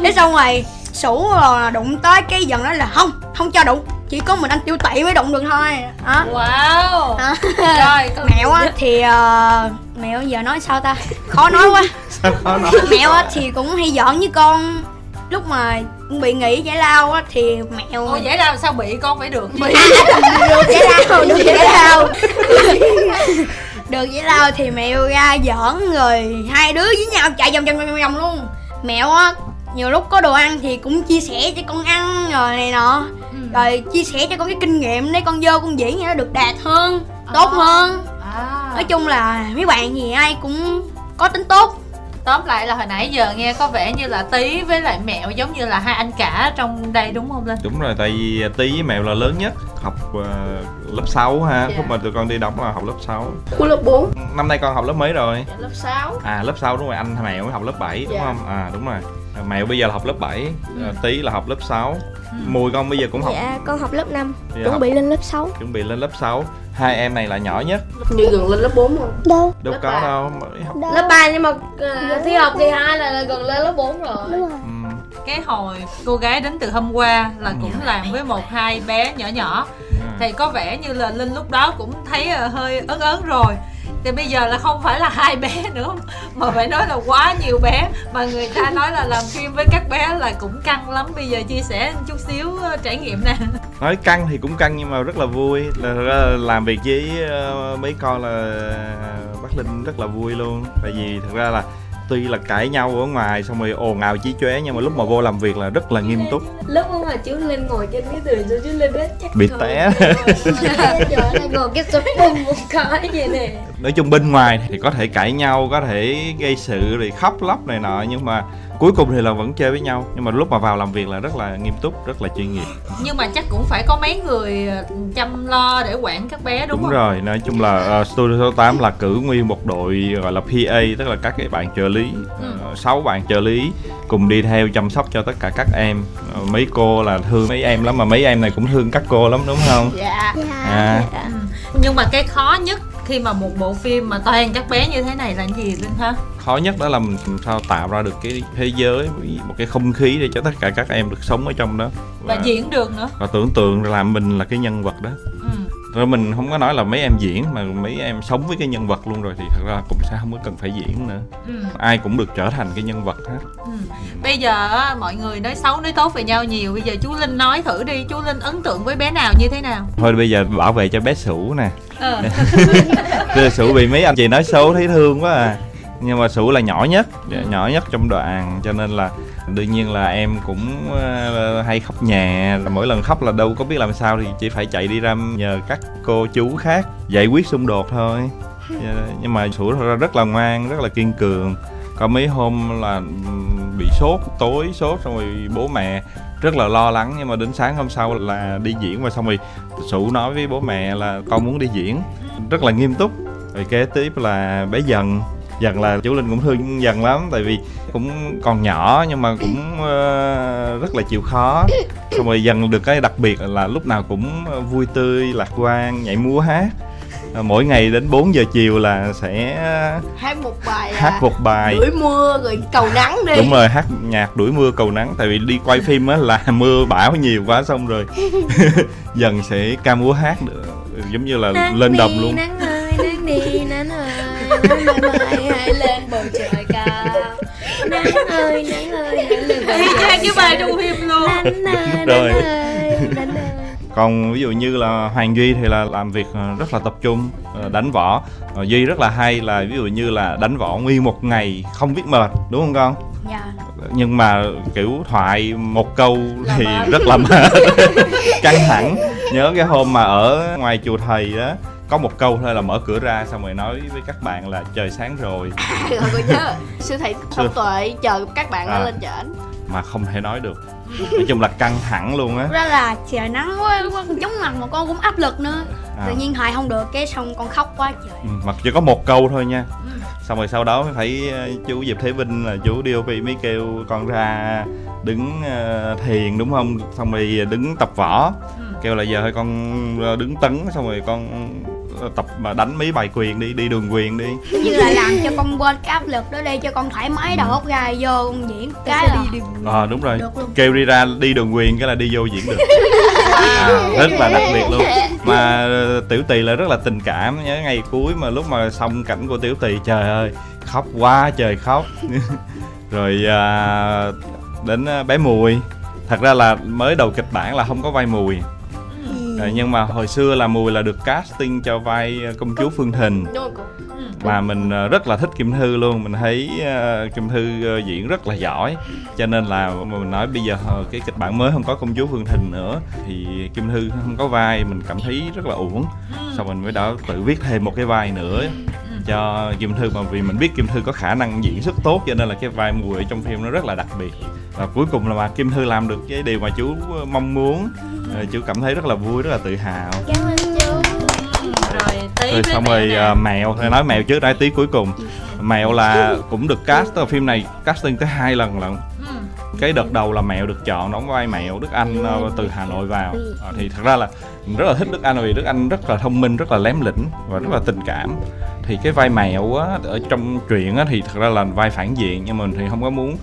Speaker 1: Thế xong rồi sủ rồi đụng tới cái dần đó là không không cho đụng chỉ có mình anh tiêu tị mới đụng được thôi. Đó.
Speaker 4: Wow.
Speaker 1: Đó.
Speaker 4: rồi con
Speaker 1: mẹo á thì ờ, mẹo giờ nói sao ta? Khó nói quá.
Speaker 3: Sao khó nói?
Speaker 1: Mẹo á thì cũng hay giỡn với con lúc mà bị nghỉ giải lao á thì mẹo
Speaker 4: Ồ vậy là sao bị con phải được?
Speaker 1: Bị. Được giải lao được giải lao. Được giải lao thì mẹo ra giỡn rồi hai đứa với nhau chạy vòng vòng vòng vòng luôn. Mẹo á nhiều lúc có đồ ăn thì cũng chia sẻ cho con ăn rồi này nọ. Rồi chia sẻ cho con cái kinh nghiệm để con vô con diễn cho nó được đạt hơn tốt hơn.
Speaker 4: À.
Speaker 1: nói chung là mấy bạn gì ai cũng có tính tốt
Speaker 4: tóm lại là hồi nãy giờ nghe có vẻ như là tí với lại mẹo giống như là hai anh cả trong đây đúng không linh?
Speaker 3: Đúng rồi tại vì tí với mèo là lớn nhất học ờ, lớp 6 ha.
Speaker 4: Dạ.
Speaker 3: lúc mà tụi con đi đóng là học lớp 6
Speaker 2: của lớp 4
Speaker 3: năm nay con học lớp mấy rồi?
Speaker 2: Dạ, lớp 6
Speaker 3: à lớp 6 đúng rồi anh mèo mới học lớp 7 đúng
Speaker 2: Dạ.
Speaker 3: không? À đúng rồi. Mèo bây giờ là học lớp 7
Speaker 4: Ừ.
Speaker 3: à, tí là học lớp 6 mùi con bây giờ cũng học.
Speaker 5: Dạ con học lớp 5
Speaker 3: Dạ,
Speaker 5: Chuẩn
Speaker 3: học-
Speaker 5: bị lên lớp 6
Speaker 3: chuẩn bị lên lớp 6 hai em này là nhỏ nhất.
Speaker 2: Như gần lên lớp 4 không
Speaker 5: Đâu?
Speaker 3: Đâu
Speaker 2: Lớp
Speaker 3: có
Speaker 2: ba.
Speaker 3: đâu mới học.
Speaker 5: Đâu?
Speaker 7: Lớp 3 nhưng mà à, thi học kỳ 2 là, là gần lên lớp 4 rồi.
Speaker 5: Đúng rồi.
Speaker 3: Ừm,
Speaker 4: cái hồi cô gái đến từ hôm qua là cũng làm với một hai bé nhỏ nhỏ.
Speaker 3: À.
Speaker 4: thì có vẻ như là linh lúc đó cũng thấy ờ, hơi ớn ớn rồi thì bây giờ là không phải là hai bé nữa mà phải nói là quá nhiều bé. Mà người ta nói là làm phim với các bé là cũng căng lắm. Bây giờ chia sẻ chút xíu ờ, trải nghiệm nè.
Speaker 3: Nói căng thì cũng căng nhưng mà rất là vui. Là, là làm việc với ờ, mấy con là ờ, bác linh rất là vui luôn. Tại vì thật ra là tuy là cãi nhau ở ngoài xong rồi ồn ào chí chóe nhưng mà lúc mà vô làm việc là rất là nghiêm túc.
Speaker 7: Lúc mà chú Linh ngồi trên cái tường cho chú Linh biết chắc
Speaker 3: Bị té.
Speaker 7: Ngồi cái sụp bùng một cái vậy nè.
Speaker 3: Nói chung bên ngoài thì có thể cãi nhau có thể gây sự rồi khóc lóc này nọ nhưng mà cuối cùng thì là vẫn chơi với nhau nhưng mà lúc mà vào làm việc là rất là nghiêm túc rất là chuyên nghiệp.
Speaker 4: Nhưng mà chắc cũng phải có mấy người ờ, chăm lo để quản các bé đúng,
Speaker 3: đúng
Speaker 4: không?
Speaker 3: rồi nói chung là uh, studio số 8 là cử nguyên một đội gọi là PA tức là các cái bạn trợ lý.
Speaker 4: Ừ.
Speaker 3: Ờ, sáu bạn trợ lý cùng đi theo chăm sóc cho tất cả các em. Ờ, mấy cô là thương mấy em lắm mà mấy em này cũng thương các cô lắm đúng không?
Speaker 2: Dạ.
Speaker 3: À.
Speaker 4: Ừ. nhưng mà cái khó nhất khi mà một bộ phim mà toàn các bé như thế này là gì linh ha?
Speaker 3: Khó nhất đó là mình làm sao tạo ra được cái thế giới một cái không khí để cho tất cả các em được sống ở trong đó.
Speaker 4: Và diễn được nữa.
Speaker 3: và tưởng tượng là mình là cái nhân vật đó. Rồi mình không có nói là mấy em diễn mà mấy em sống với cái nhân vật luôn rồi thì thật ra cũng sẽ không có cần phải diễn nữa.
Speaker 4: Ừ.
Speaker 3: ai cũng được trở thành cái nhân vật hết.
Speaker 4: Ừ. Bây giờ á, mọi người nói xấu nói tốt về nhau nhiều. Bây giờ chú Linh nói thử đi. Chú Linh ấn tượng với bé nào như thế nào?
Speaker 3: Thôi bây giờ bảo vệ cho bé sủ nè. Bây sủ bị mấy anh chị nói xấu thấy thương quá à. Nhưng mà sủ là nhỏ nhất nhỏ nhất trong đoàn cho nên là đương nhiên là em cũng ờ, hay khóc nhè mỗi lần khóc là đâu có biết làm sao thì chỉ phải chạy đi ra nhờ các cô chú khác giải quyết xung đột thôi. Dạ, nhưng mà sủ thật ra rất là ngoan, rất là kiên cường. Có mấy hôm là bị sốt, tối sốt xong rồi bố mẹ rất là lo lắng, nhưng mà đến sáng hôm sau là đi diễn và xong rồi sủ nói với bố mẹ là con muốn đi diễn. Rất là nghiêm túc. Rồi kế tiếp là bé dần dần là chú linh cũng thương dần lắm tại vì cũng còn nhỏ nhưng mà cũng ờ, rất là chịu khó. Xong rồi dần được cái đặc biệt là lúc nào cũng vui tươi lạc quan nhảy múa hát. À, mỗi ngày đến 4 giờ chiều là sẽ
Speaker 2: hát một bài
Speaker 3: hát
Speaker 2: à,
Speaker 3: một bài.
Speaker 2: Đuổi mưa rồi cầu nắng đi.
Speaker 3: Đúng rồi hát nhạc đuổi mưa cầu nắng tại vì đi quay phim á là mưa bão nhiều quá xong rồi dần sẽ ca múa hát được giống như là
Speaker 7: Nắng
Speaker 3: lên đồng luôn.
Speaker 7: nắng nắng mai mai hãy lên bầu trời cao. Nắng ơi nắng ơi hãy lên bầu trời
Speaker 4: cái bài trong phim luôn.
Speaker 7: Nắng ơi
Speaker 3: Rồi.
Speaker 7: nắng ơi nắng ơi.
Speaker 3: Còn ví dụ như là hoàng duy thì là làm việc ờ, rất là tập trung ờ, đánh võ. Ờ, duy rất là hay là ví dụ như là đánh võ nguyên một ngày không biết mệt đúng không con?
Speaker 1: Dạ.
Speaker 3: Nhưng mà kiểu thoại một câu thì rất là mệt. Căng thẳng. Nhớ cái hôm mà ở ngoài chùa thầy đó có một câu thôi là mở cửa ra xong rồi nói với các bạn là trời sáng rồi.
Speaker 2: Rồi cô nhớ sư thầy thông tuệ chờ các bạn
Speaker 3: À.
Speaker 2: lên trển.
Speaker 3: Mà không thể nói được. Nói chung là căng thẳng luôn á.
Speaker 1: Ra là trời nắng quá, chóng mặt mà con cũng áp lực nữa.
Speaker 3: À.
Speaker 1: tự nhiên hài không được cái xong con khóc quá trời.
Speaker 3: Ừ, mặc chỉ có một câu thôi nha.
Speaker 1: Ừ.
Speaker 3: xong rồi sau đó mới phải ờ, chú Diệp Thế Vinh là chú DOP mới kêu con ra đứng ờ, thiền đúng không? Xong rồi đứng tập võ.
Speaker 4: Ừ.
Speaker 3: kêu là giờ thôi con ờ, đứng tấn xong rồi con tập mà đánh mấy bài quyền đi đi đường quyền đi.
Speaker 1: Như là làm cho con quên cái áp lực đó đi cho con thoải mái đầu óc ra vô con diễn cái là
Speaker 3: ờ đúng rồi. kêu đi ra đi đường quyền cái là đi vô diễn được. À, rất là đặc biệt luôn. Mà ờ, tiểu tỳ là rất là tình cảm nhớ ngày cuối mà lúc mà xong cảnh của tiểu tỳ trời ơi khóc quá trời khóc. Rồi à, đến à, bé mùi. Thật ra là mới đầu kịch bản là không có vai mùi Ờ, nhưng mà hồi xưa là mùi là được casting cho vai ờ, công chúa phương thìn.
Speaker 2: Đúng rồi cô.
Speaker 3: Mà mình ờ, rất là thích kim thư luôn. Mình thấy kim thư diễn rất là giỏi. Cho nên là mình nói bây giờ cái kịch bản mới không có công chúa phương thìn nữa thì kim thư không có vai mình cảm thấy rất là uổng. Xong mình mới đã tự viết thêm một cái vai nữa cho kim thư mà vì mình biết kim thư có khả năng diễn xuất tốt cho nên là cái vai mùi ở trong phim nó rất là đặc biệt. Và cuối cùng là mà kim thư làm được cái điều mà chú ờ, mong muốn. Ờ, chú cảm thấy rất là vui rất là tự hào.
Speaker 5: Cảm ơn chú.
Speaker 4: Rồi tí
Speaker 3: rồi xong rồi
Speaker 4: nè.
Speaker 3: ờ, mèo thôi nói mèo trước đã tí cuối cùng. Mèo là cũng được cast ở phim này casting tới hai lần lận.
Speaker 4: Ừ.
Speaker 3: cái đợt đầu là mèo được chọn đóng vai mèo đức anh từ hà nội vào. Thì thật ra là mình rất là thích đức anh vì đức anh rất là thông minh rất là lém lĩnh và rất là tình cảm thì cái vai mèo á ở trong truyện á thì thật ra là vai phản diện nhưng mà mình thì không có muốn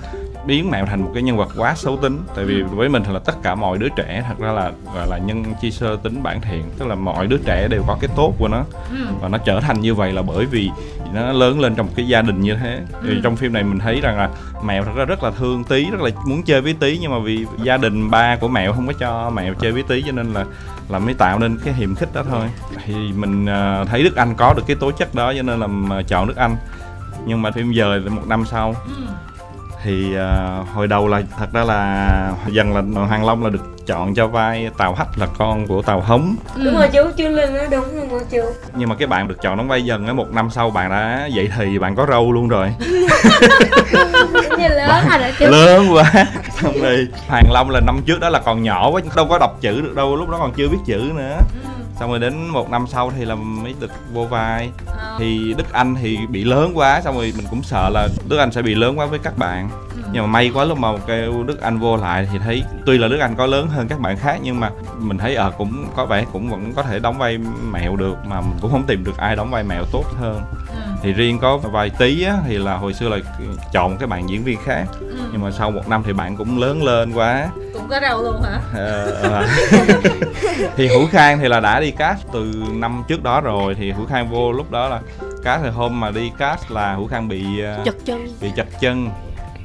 Speaker 3: biến mèo thành một cái nhân vật quá xấu tính tại vì với mình thì là tất cả mọi đứa trẻ thật ra là gọi là nhân chi sơ tính bản thiện tức là mọi đứa trẻ đều có cái tốt của nó
Speaker 4: Ừ.
Speaker 3: và nó trở thành như vậy là bởi vì nó lớn lên trong một cái gia đình như thế thì
Speaker 4: Ừ.
Speaker 3: trong phim này mình thấy rằng là mèo thật ra rất là thương tí rất là muốn chơi với tí nhưng mà vì gia đình ba của mèo không có cho mèo chơi với tí cho nên là là mới tạo nên cái hiềm khích đó thôi. Thì mình ờ, thấy đức anh có được cái tố chất đó cho nên là chọn đức anh. Nhưng mà phim giờ là một năm sau.
Speaker 4: Ừ.
Speaker 3: thì ờ, hồi đầu là thật ra là dần là hoàng long là được chọn cho vai tàu hách là con của tàu hống.
Speaker 7: Đúng rồi chú chú linh nói đúng rồi cô chú.
Speaker 3: Nhưng mà cái bạn được chọn đóng vai dần á một năm sau bạn đã dậy thì bạn có râu luôn rồi.
Speaker 5: Lớn rồi đó chú.
Speaker 3: lớn quá xong rồi hoàng long là năm trước đó là còn nhỏ quá, đâu có đọc chữ được đâu, lúc đó còn chưa biết chữ nữa. Ừ xong rồi đến một năm sau thì là mới được vô vai. Thì đức anh thì bị lớn quá xong rồi mình cũng sợ là đức anh sẽ bị lớn quá với các bạn. Nhưng mà may quá lúc mà kêu đức anh vô lại thì thấy tuy là đức anh có lớn hơn các bạn khác nhưng mà mình thấy ờ cũng có vẻ cũng vẫn có thể đóng vai mèo được mà mình cũng không tìm được ai đóng vai mèo tốt hơn. Thì riêng có vai tí á, thì là hồi xưa là chọn một cái bạn diễn viên khác. Nhưng mà sau một năm thì bạn cũng lớn lên quá
Speaker 4: cũng có râu luôn hả?
Speaker 3: Ờ, ờ. thì hữu khang thì là đã đi cast từ năm trước đó rồi. Thì hữu khang vô lúc đó là cast thì hôm mà đi cast là hữu khang bị ờ,
Speaker 2: chật chân.
Speaker 3: bị chật chân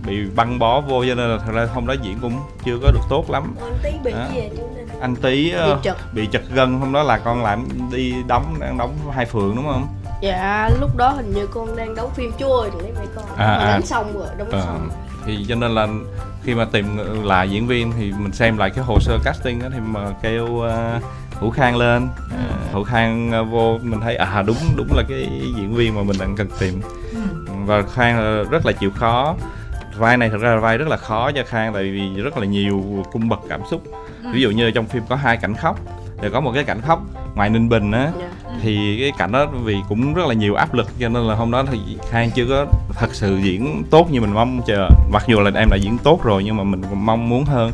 Speaker 3: bị băng bó vô cho nên là thật ra hôm đó diễn cũng chưa có được tốt lắm.
Speaker 7: Con tí bị
Speaker 3: Đó.
Speaker 7: gì vậy chú linh?
Speaker 3: Anh tí ờ,
Speaker 2: bị chật.
Speaker 3: bị chật gân. Hôm đó là con làm đi đóng đang đóng hai phường đúng không?
Speaker 2: Dạ lúc đó hình như con đang đóng phim chúa ơi lấy mẹ con.
Speaker 3: À, à.
Speaker 2: đánh xong rồi đóng
Speaker 3: Ờ,
Speaker 2: xong
Speaker 3: thì cho nên là khi mà tìm lại diễn viên thì mình xem lại cái hồ sơ casting đó thì mà kêu ờ, hữu khang lên. Ờ, hữu khang ờ, vô mình thấy à đúng đúng là cái diễn viên mà mình đang cần tìm. Và khang rất là chịu khó. Vai này thật ra là vai rất là khó cho khang tại vì rất là nhiều cung bậc cảm xúc. Ví dụ như trong phim có hai cảnh khóc thì có một cái cảnh khóc. Ngoài ninh bình á
Speaker 2: Dạ.
Speaker 3: thì cái cảnh đó vì cũng rất là nhiều áp lực cho nên là hôm đó thì khang chưa có thật sự diễn tốt như mình mong chờ. Mặc dù là em đã diễn tốt rồi nhưng mà mình cũng mong muốn hơn.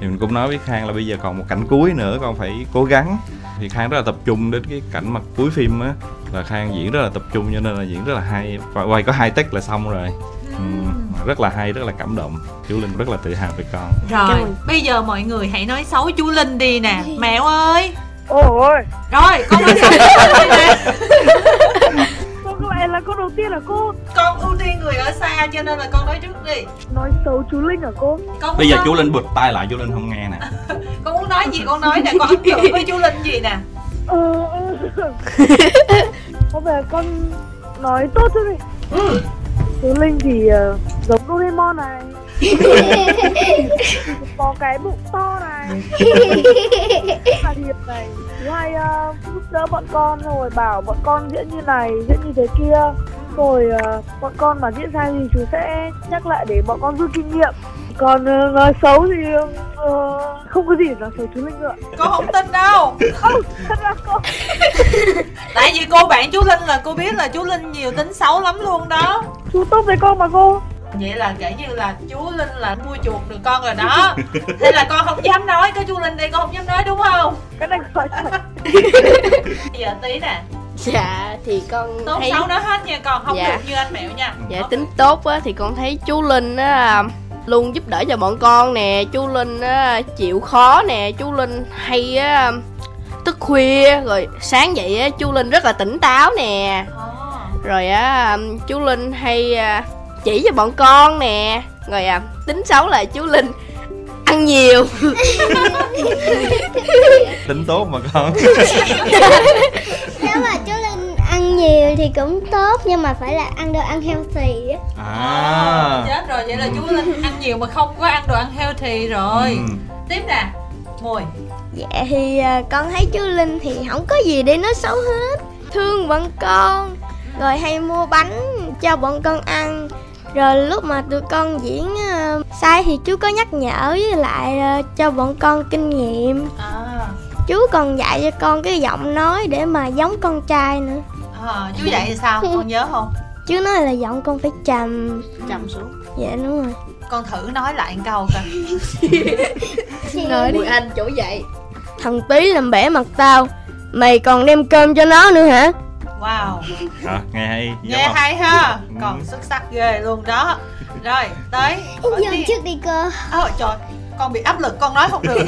Speaker 3: Thì mình cũng nói với khang là bây giờ còn một cảnh cuối nữa con phải cố gắng. Thì khang rất là tập trung đến cái cảnh mặt cuối phim á là khang diễn rất là tập trung cho nên là diễn rất là hay. Và quay có hai take là xong rồi. Ừ, rất là hay rất là cảm động. Chú linh rất là tự hào về con.
Speaker 4: Rồi bây giờ mọi người hãy nói xấu chú linh đi nè. Mẹo ơi.
Speaker 6: Ôi
Speaker 4: rồi con nói xấu chú linh đi nè.
Speaker 6: Cô lại là cô đầu tiên là cô?
Speaker 4: Con ưu tiên người ở xa cho nên là con nói trước đi.
Speaker 6: Nói xấu chú linh hả cô?
Speaker 4: Con
Speaker 3: bây giờ
Speaker 4: muốn
Speaker 3: chú
Speaker 4: nói,
Speaker 3: linh bụt tai lại chú linh không nghe nè.
Speaker 4: Con muốn nói gì con nói nè con ấn tượng với chú linh gì nè.
Speaker 6: Ờ ờ. có vẻ con nói tốt chứ đi chú linh thì ờ, giống Doraemon này. Có cái bụng to này. Là thiệt này. Thứ hai ờ, giúp đỡ bọn con rồi bảo bọn con diễn như này diễn như thế kia. Rồi ờ, bọn con mà diễn sai thì chú sẽ nhắc lại để bọn con rút kinh nghiệm còn ờ, nói xấu thì ờ, không có gì để nói xấu chú linh nữa
Speaker 4: con không tin đâu.
Speaker 6: Không thật ra cô
Speaker 4: tại vì cô bạn chú linh là cô biết là chú linh nhiều tính xấu lắm luôn đó.
Speaker 6: Chú tốt với con mà cô.
Speaker 4: Vậy là kể như là chú linh là mua chuộc được con rồi đó. Thế là con không dám nói có chú linh đây con không dám nói đúng không?
Speaker 6: Cái này
Speaker 4: bây giờ tí nè.
Speaker 2: Dạ thì con
Speaker 4: tốt
Speaker 2: thấy
Speaker 4: xấu nói hết nha con không
Speaker 2: Dạ.
Speaker 4: được như anh mẹo nha.
Speaker 2: Dạ tính tốt á thì con thấy chú linh á luôn giúp đỡ cho bọn con nè. Chú linh á chịu khó nè. Chú linh hay á thức khuya. Rồi sáng dậy á chú linh rất là tỉnh táo nè. Rồi á chú linh hay à, chỉ cho bọn con nè. Rồi à tính xấu là chú linh. Ăn nhiều.
Speaker 3: Tính tốt mà con.
Speaker 5: Nếu mà chú linh ăn nhiều thì cũng tốt nhưng mà phải là ăn đồ ăn healthy á.
Speaker 3: À.
Speaker 4: Chết rồi vậy là chú linh ăn nhiều mà không có ăn đồ ăn healthy rồi.
Speaker 3: Ừ.
Speaker 4: tiếp nè mùi.
Speaker 5: Dạ thì à, con thấy chú Linh thì không có gì để nói xấu hết. Thương bọn con Rồi hay mua bánh cho bọn con ăn. Rồi lúc mà tụi con diễn à, sai thì chú có nhắc nhở với lại à, cho bọn con kinh nghiệm.
Speaker 4: À,
Speaker 5: Chú còn dạy cho con cái giọng nói để mà giống con trai nữa
Speaker 4: à, chú dạy sao? Con nhớ không?
Speaker 5: Chú nói là giọng con phải trầm.
Speaker 2: Chầm xuống.
Speaker 5: Dạ đúng rồi.
Speaker 4: Con thử nói lại một câu coi.
Speaker 5: Nói đi.
Speaker 2: Anh chỗ dậy.
Speaker 5: Thằng Tí làm bể mặt tao. Mày còn đem cơm cho nó nữa hả?
Speaker 4: wow.
Speaker 3: À, nghe hay
Speaker 4: nghe
Speaker 3: không?
Speaker 4: hay ha.
Speaker 3: Ừ.
Speaker 4: còn xuất sắc ghê luôn đó. Rồi tới. Đi.
Speaker 5: trước đi cơ
Speaker 4: Ôi trời con bị áp lực con nói không được.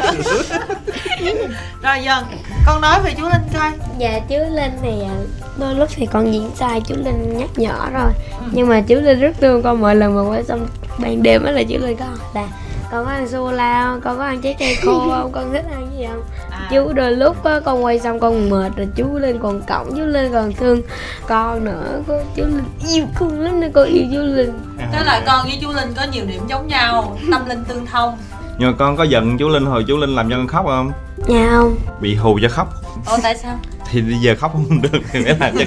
Speaker 4: Rồi dần con nói về chú linh coi.
Speaker 7: Dạ chú Linh à, đôi lúc thì con diễn sai chú Linh nhắc nhở rồi. Nhưng mà chú Linh rất thương con mỗi lần mà quay xong ban đêm á là chú Linh hỏi là con có ăn sô la không, con có ăn trái cây khô không, con thích ăn gì không?
Speaker 4: À,
Speaker 7: Chú đôi lúc á, con quay xong con mệt rồi chú Linh còn cổng chú Linh còn thương con nữa. Cô- Chú Linh yêu con lắm nên con yêu chú Linh.
Speaker 4: Tức là con với chú linh có nhiều điểm giống nhau tâm linh tương thông
Speaker 3: nhưng mà con có giận chú linh hồi chú linh làm cho con khóc không?
Speaker 7: Dạ không.
Speaker 3: Bị hù cho khóc.
Speaker 4: Ồ tại sao?
Speaker 3: Thì bây giờ khóc không được thì phải làm cho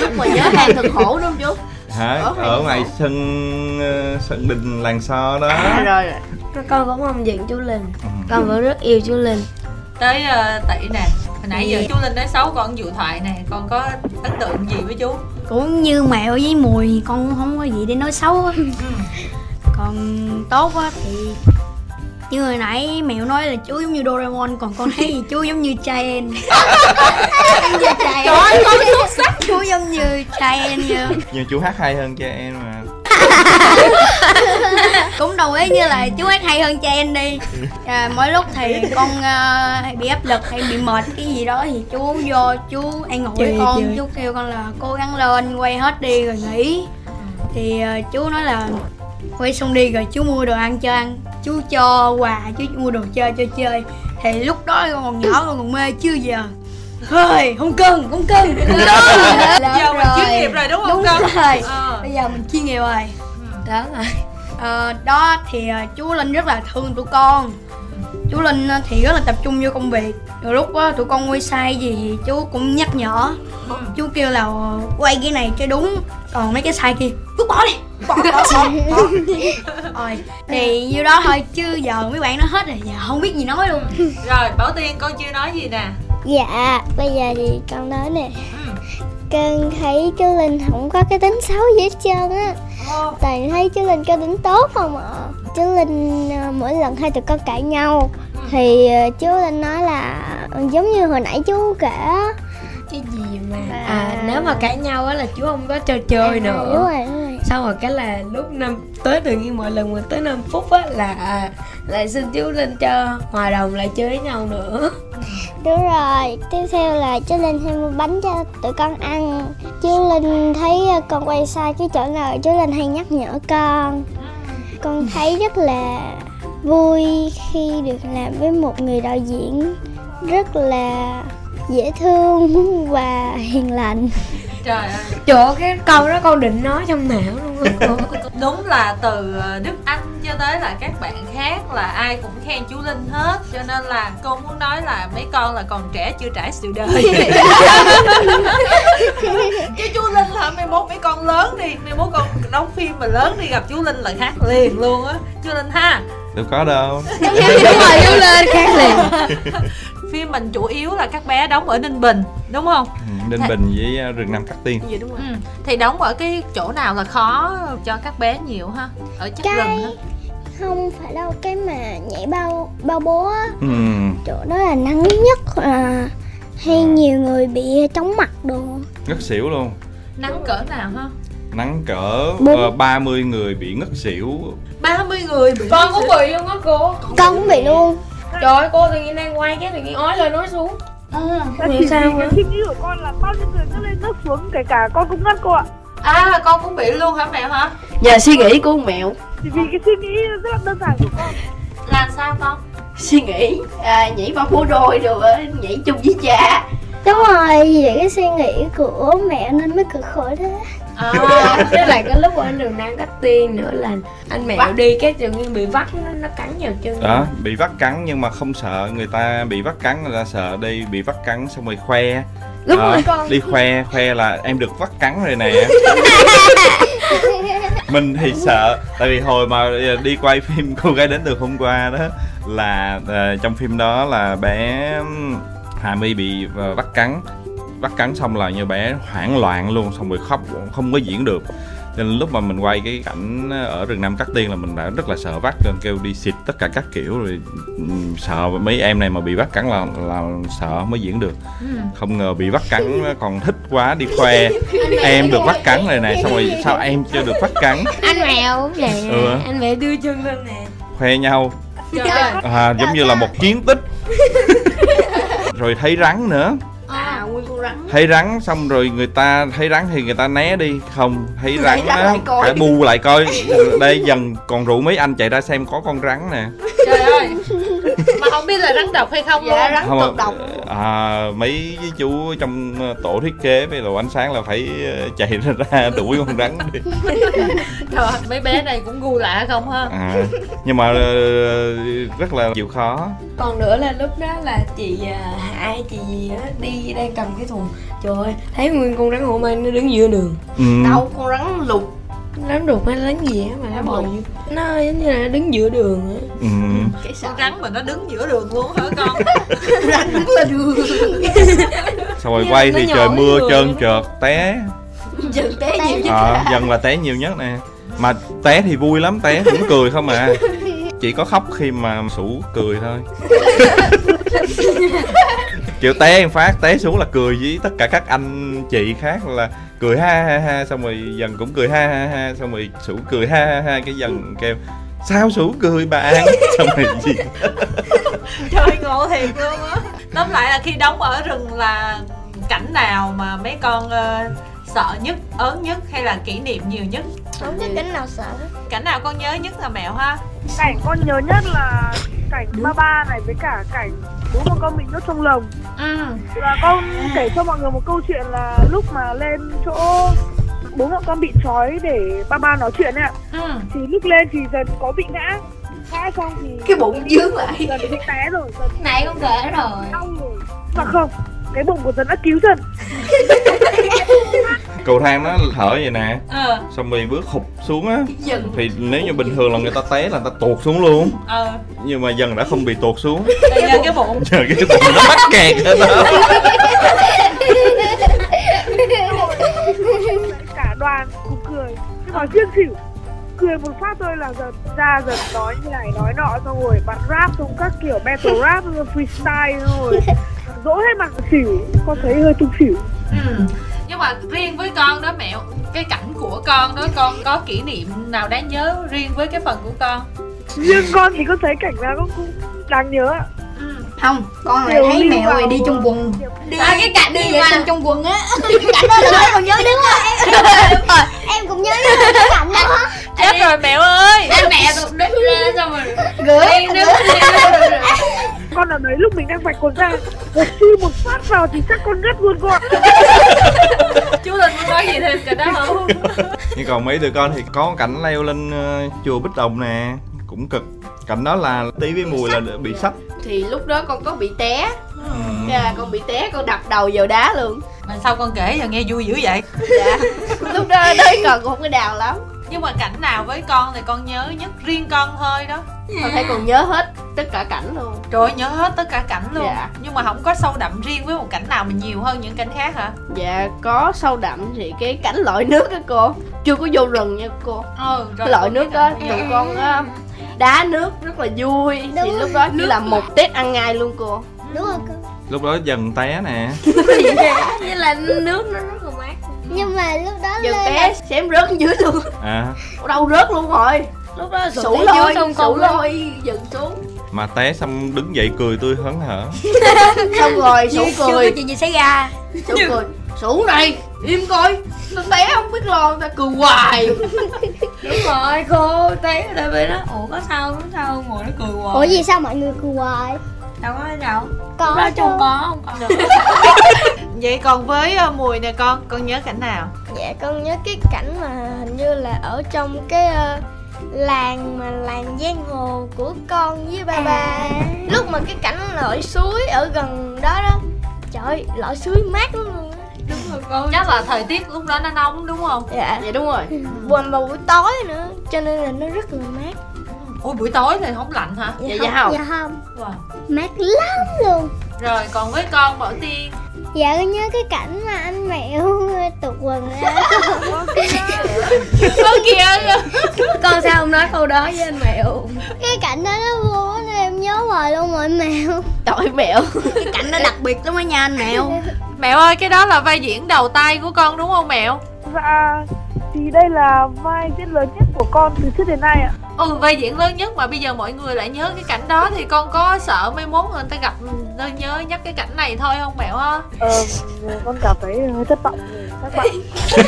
Speaker 2: lúc mà nhớ hàng thực hổ đúng không chú?
Speaker 3: Hả?
Speaker 2: Ở ngoài
Speaker 3: ở ngoài sân ờ, sân đình làng so đó.
Speaker 2: À rồi. Rồi
Speaker 7: Con cũng không giận chú Linh.
Speaker 3: Ừ.
Speaker 7: Con vẫn rất yêu chú Linh.
Speaker 4: Tới uh, tỷ nè. Hồi nãy giờ chú linh nói xấu con dụ thoại nè. Con có ấn tượng gì với chú?
Speaker 1: Cũng như mèo với mùi con cũng không có gì để nói xấu còn tốt á thì như hồi nãy mèo nói là chú giống như Doraemon còn con thấy thì chú giống như Chaen giống như trời ơi con xuất sắc. Chú giống như Chaen vậy.
Speaker 3: Nhưng chú hát hay hơn cho em mà.
Speaker 1: Cũng đồng ý như là chú hát hay hơn Chaen đi. À, mỗi lúc thì con hay bị áp lực hay bị mệt cái gì đó thì chú vô chú an ủi
Speaker 7: Chơi,
Speaker 1: con
Speaker 7: chơi.
Speaker 1: chú kêu con là cố gắng lên quay hết đi rồi nghỉ. Thì ờ, chú nói là quay xong đi rồi chú mua đồ ăn cho ăn. Chú cho quà chú mua đồ chơi cho chơi. Thì lúc đó con còn nhỏ con còn mê chưa giờ. Thôi không cần không cần
Speaker 4: giờ mình chuyên nghiệp rồi. đúng không
Speaker 1: đúng
Speaker 4: con
Speaker 1: rồi.
Speaker 4: Ờ.
Speaker 1: bây giờ mình chuyên nghiệp rồi. Đó rồi. Ờ, đó thì ờ, chú linh rất là thương tụi con chú linh ờ, thì rất là tập trung vô công việc. Rồi lúc đó tụi con quay sai gì thì chú cũng nhắc nhở. Chú kêu là ờ, quay cái này cho đúng. Còn mấy cái sai kia vứt bỏ đi bỏ bỏ bỏ, bỏ. rồi thì như đó thôi chứ giờ mấy bạn nó hết rồi giờ không biết gì nói luôn.
Speaker 4: Rồi bảo tiên con chưa nói gì nè?
Speaker 5: Dạ bây giờ thì con nói nè.
Speaker 4: Ừ.
Speaker 5: Con thấy chú Linh không có cái tính xấu gì hết trơn á. Toàn thấy chú Linh có tính tốt không ạ Chú Linh à, mỗi lần hai tụi con cãi nhau Thì à, chú Linh nói là giống như hồi nãy chú kể.
Speaker 7: Cái gì mà? À nếu mà cãi nhau á là chú không có chơi
Speaker 5: À, Đúng
Speaker 7: nữa
Speaker 5: rồi, đúng rồi.
Speaker 7: Xong rồi cái là lúc năm tới tự nhiên mỗi lần mà tới 5 phút á là à, lại xin chú Linh cho hòa đồng lại chơi với nhau nữa.
Speaker 5: Đúng rồi, tiếp theo là chú Linh hay mua bánh cho tụi con ăn. Chú Linh thấy con quay sai cái chỗ nào chú Linh hay nhắc nhở con Con thấy rất là vui khi được làm với một người đạo diễn rất là dễ thương và hiền lành.
Speaker 4: Trời ơi.
Speaker 7: Chỗ cái câu đó con định nói trong não luôn
Speaker 4: đúng là từ ờ, Đức Anh cho tới là các bạn khác là ai cũng khen chú Linh hết. Cho nên là cô muốn nói là mấy con là còn trẻ chưa trải sự đời. Chứ chú Linh hả mấy mốt mấy con lớn đi mấy mốt con đóng phim mà lớn đi gặp chú Linh là khác liền luôn á. Chú Linh ha?
Speaker 3: Đâu có đâu.
Speaker 7: Đúng rồi chú lên khác liền.
Speaker 4: Phim mình chủ yếu là các bé đóng ở Ninh Bình đúng không?
Speaker 3: Ừ, Ninh Bình với ờ, rừng Nam Cát Tiên.
Speaker 2: Gì đúng rồi.
Speaker 4: Ừ. thì đóng ở cái chỗ nào là khó cho các bé nhiều ha? Ở chắc
Speaker 5: Cái-
Speaker 4: rừng ha
Speaker 5: không phải đâu cái mà nhảy bao bao bố á.
Speaker 3: Ừ.
Speaker 5: chỗ đó là nắng nhất à, hay nhiều người bị chóng mặt đồ.
Speaker 3: Ngất xỉu luôn.
Speaker 4: Nắng cỡ nào ha?
Speaker 3: Nắng cỡ uh, 30 người bị ngất xỉu.
Speaker 4: 30 người bị
Speaker 7: con cũng bị luôn á cô?
Speaker 5: Con cũng bị luôn.
Speaker 7: Trời ơi cô tự nhiên đang quay cái tự nhiên ói lên nói xuống. Vì
Speaker 6: chỉ
Speaker 7: sao
Speaker 6: cái suy nghĩ của con là bao nhiêu người ngất lên ngất xuống kể cả con cũng ngất cô ạ.
Speaker 4: À con cũng bị luôn hả mẹ hả?
Speaker 2: Giờ suy nghĩ của mẹo
Speaker 6: Vì cái suy nghĩ rất là đơn giản của con.
Speaker 4: Làm sao con?
Speaker 2: Suy nghĩ à, nhảy vào phố đôi rồi á, nhảy chung với cha.
Speaker 5: Đúng rồi, vì cái suy nghĩ của mẹ nên mới cực khổ thế
Speaker 4: À,
Speaker 7: Với lại cái lúc ở đường Nam Cát Tiên nữa là anh mẹo đi cái tự nhiên bị vắt nó, nó cắn vào chân.
Speaker 3: Đó bị vắt cắn nhưng mà không sợ người ta bị vắt cắn người ta sợ đây bị vắt cắn xong rồi khoe.
Speaker 7: Đúng
Speaker 3: Đó,
Speaker 7: rồi con.
Speaker 3: đi khoe khoe là em được vắt cắn rồi nè mình thì sợ tại vì hồi mà ờ, đi quay phim cô gái đến từ hôm qua đó là uh, trong phim đó là bé Hà My bị ờ, bắt cắn. Bắt cắn xong là như bé hoảng loạn luôn xong rồi khóc không có diễn được nên lúc mà mình quay cái cảnh ở rừng Nam Cát Tiên là mình đã rất là sợ vắt nên kêu đi xịt tất cả các kiểu rồi sợ mấy em này mà bị vắt cắn là là sợ mới diễn được. Không ngờ bị vắt cắn còn thích quá đi khoe em được vắt cắn rồi nè xong rồi sao em chưa được vắt cắn?
Speaker 7: Anh mèo cũng vậy.
Speaker 3: Ừ.
Speaker 7: Anh mèo đưa chân lên nè.
Speaker 3: Khoe nhau.
Speaker 4: Trời.
Speaker 3: À, giống như là một chiến tích. Rồi thấy rắn nữa
Speaker 2: rắn.
Speaker 3: Thấy rắn xong rồi người ta thấy rắn thì người ta né đi. Không thấy rắn á phải bu lại coi. Đây dần còn rủ mấy anh chạy ra xem có con rắn nè.
Speaker 4: Trời ơi Mà không biết là rắn độc hay không
Speaker 2: Dạ
Speaker 4: luôn.
Speaker 2: rắn
Speaker 3: không
Speaker 2: cực độc.
Speaker 3: à, mấy chú trong tổ thiết kế với đồ ánh sáng là phải ờ, chạy ra, ra đuổi con rắn đi.
Speaker 4: Trời ơi, mấy bé này cũng gu lạ không ha?
Speaker 3: À, nhưng mà ờ, rất là chịu khó.
Speaker 7: Còn nữa là lúc đó là chị Hai chị gì á đi đang cầm cái thùng. Trời ơi thấy nguyên con rắn hổ mang nó đứng giữa đường.
Speaker 3: Ừ.
Speaker 2: Đâu con rắn lục
Speaker 7: Rắn đục hay rắn gì á mà nó bò vô Nó giống như là nó đứng giữa đường á.
Speaker 3: Ừ.
Speaker 2: Cái
Speaker 4: Con rắn mà nó đứng giữa đường luôn hả con?
Speaker 2: Rắn đứng là đường.
Speaker 3: Xong rồi quay thì trời mưa trơn trượt té.
Speaker 2: Dần té nhiều nhất
Speaker 3: à, dần là té nhiều nhất nè. Mà té thì vui lắm té cũng cười không à. Chỉ có khóc khi mà sủ cười thôi. Kiểu té em phát té xuống là cười với tất cả các anh chị khác là cười ha ha ha xong rồi dần cũng cười ha ha ha xong rồi sủ cười ha ha ha cái dần kêu sao sủ cười bạn? Xong rồi gì?
Speaker 4: Trời ngộ thiệt luôn á. Tóm lại là khi đóng ở rừng là cảnh nào mà mấy con uh, sợ nhất, ớn nhất hay là kỷ niệm nhiều nhất?
Speaker 5: Không có cảnh nào sợ
Speaker 4: Cảnh nào con nhớ nhất là mẹo ha?
Speaker 6: Cảnh con nhớ nhất là cảnh ba ba này với cả cảnh bố một con bị nhốt trong lồng.
Speaker 4: Ừ.
Speaker 6: Và con kể cho mọi người một câu chuyện là lúc mà lên chỗ bố mẹ con bị trói để ba ba nói chuyện ạ.
Speaker 4: Ừ.
Speaker 6: Thì lúc lên thì dần có bị ngã. Ngã xong thì
Speaker 2: Cái bụng dướng lại.
Speaker 6: dần bị té rồi, dần
Speaker 5: Này con kể rồi.
Speaker 6: đau rồi. Mà không, cái bụng của dần đã cứu dần
Speaker 3: cầu thang nó thở vậy nè.
Speaker 4: Ờ.
Speaker 3: Xong rồi bước hụt xuống á. Thì nếu như bình thường là người ta té là người ta tuột xuống luôn.
Speaker 4: Ờ.
Speaker 3: Nhưng mà dần đã không bị tuột xuống.
Speaker 4: Nhờ cái bụng.
Speaker 3: Giờ cái bụng nó mắc kẹt ở đó
Speaker 6: Cả đoàn cùng cười. Nhưng mà riêng xỉu. Cười một phát thôi là dần ra dần nói như này nói nọ Xong rồi bạn rap xong các kiểu battle rap freestyle xong rồi Dỗ hết mặt xỉu Con thấy hơi tung xỉu.
Speaker 4: Ừ. Nhưng mà riêng với con đó mẹo Cái cảnh của con đó con có kỷ niệm nào đáng nhớ riêng với cái phần của con?
Speaker 6: Riêng con thì con thấy cảnh nào con cũng đáng nhớ ạ.
Speaker 4: Ừ.
Speaker 1: Không, con lại thấy
Speaker 6: vào-
Speaker 1: rồi đi trong quần.
Speaker 5: Đi,
Speaker 1: À cái cảnh đi vệ sinh trong quần á.
Speaker 5: Cảnh đó là còn nhớ đúng không? Em cũng nhớ cái cảnh đó.
Speaker 4: Chết rồi mẹo ơi.
Speaker 7: Anh mẹ tụt đít ra xong rồi.
Speaker 5: Gửi.
Speaker 7: Nước
Speaker 6: Con ở đấy lúc mình đang vạch quần ra Một chi một phát vào thì chắc con ngất luôn con
Speaker 4: Chú Linh muốn nói gì thêm cái đó không?
Speaker 3: Nhưng còn mấy đứa con thì có cảnh leo lên ờ, chùa Bích Đồng nè cũng cực. Cảnh đó là tí với mùi là bị sắp
Speaker 2: Thì lúc đó con có bị té.
Speaker 3: Ừ.
Speaker 2: Dạ con bị té con đập đầu vào đá luôn.
Speaker 4: Mà sao con kể giờ nghe vui dữ vậy?
Speaker 2: Dạ. Lúc đó đấy còn cũng không có đào lắm
Speaker 4: Nhưng mà cảnh nào với con thì con nhớ nhất riêng con thôi đó.
Speaker 2: Con thấy còn nhớ hết tất cả cảnh luôn.
Speaker 4: Trời ơi, nhớ hết tất cả cảnh luôn.
Speaker 2: Dạ.
Speaker 4: Nhưng mà không có sâu đậm riêng với một cảnh nào mà nhiều hơn những cảnh khác hả?
Speaker 2: Dạ có sâu đậm thì cái cảnh lội nước á cô. Chưa có vô rừng nha cô.
Speaker 4: Ừ
Speaker 2: Cái lội nước
Speaker 4: Ừ.
Speaker 2: tụi con á, đá nước rất là vui. Thì
Speaker 5: Đúng
Speaker 2: lúc đó chỉ là một Tết ăn ngay luôn cô.
Speaker 5: Đúng rồi con
Speaker 3: lúc đó dần té nè.
Speaker 7: Như là nước nó rất là mát
Speaker 5: nhưng mà lúc đó lên
Speaker 2: té xém rớt dưới luôn.
Speaker 3: À.
Speaker 2: Ở đâu rớt luôn rồi.
Speaker 7: Lúc đó
Speaker 2: Sủ lôi,
Speaker 7: xong
Speaker 2: sủ lôi dừng xuống.
Speaker 3: Mà té xong đứng dậy cười tươi hớn hở.
Speaker 2: Xong rồi sủ
Speaker 1: chưa có
Speaker 2: cười
Speaker 1: chuyện gì xảy ra.
Speaker 2: Sủ cười. Sủ này im coi. Nó té không biết lo ta cười hoài.
Speaker 7: Đúng rồi cô té tại vì nó ủa có sao có sao ngồi nó cười hoài.
Speaker 5: Ủa gì sao mọi người cười hoài
Speaker 7: đâu có đâu.
Speaker 5: Có chứ.
Speaker 7: trông có không có
Speaker 4: vậy còn với ờ, mùi nè con con nhớ cảnh nào?
Speaker 5: Dạ con nhớ cái cảnh mà hình như là ở trong cái ờ, làng mà làng giang hồ của con với ba ba. Lúc mà cái cảnh lội suối ở gần đó đó. Trời ơi, lội suối mát lắm luôn á.
Speaker 7: Đúng rồi con.
Speaker 4: Chắc là thời tiết lúc đó nó nóng đúng không?
Speaker 5: Dạ.
Speaker 2: Dạ đúng rồi.
Speaker 5: Và mà buổi tối nữa cho nên là nó rất là mát
Speaker 4: ôi buổi tối thì không lạnh hả?
Speaker 2: Dạ, dạ không.
Speaker 5: dạ không.
Speaker 4: Wow.
Speaker 5: mát lắm luôn.
Speaker 4: Rồi còn với con bảo tiên?
Speaker 5: Dạ con nhớ cái cảnh mà anh mẹo tụt quần ra
Speaker 4: con kia.
Speaker 7: Con sao không nói câu đó với anh mẹo.
Speaker 5: Cái cảnh đó nó vui quá nên em nhớ hoài luôn mọi mèo
Speaker 2: Tội mẹo.
Speaker 1: Cái cảnh đó đặc biệt lắm á nha anh mèo
Speaker 4: mẹo ơi cái đó là vai diễn đầu tay của con đúng không mẹo?
Speaker 6: Dạ thì đây là vai diễn lớn nhất của con từ trước đến nay ạ.
Speaker 4: Ừ vai diễn lớn nhất mà bây giờ mọi người lại nhớ cái cảnh đó thì con có sợ mai mốt người ta gặp người ta nhớ nhắc cái cảnh này thôi không mẹo ha
Speaker 6: Ờ, con cảm thấy hơi thất vọng. Các bạn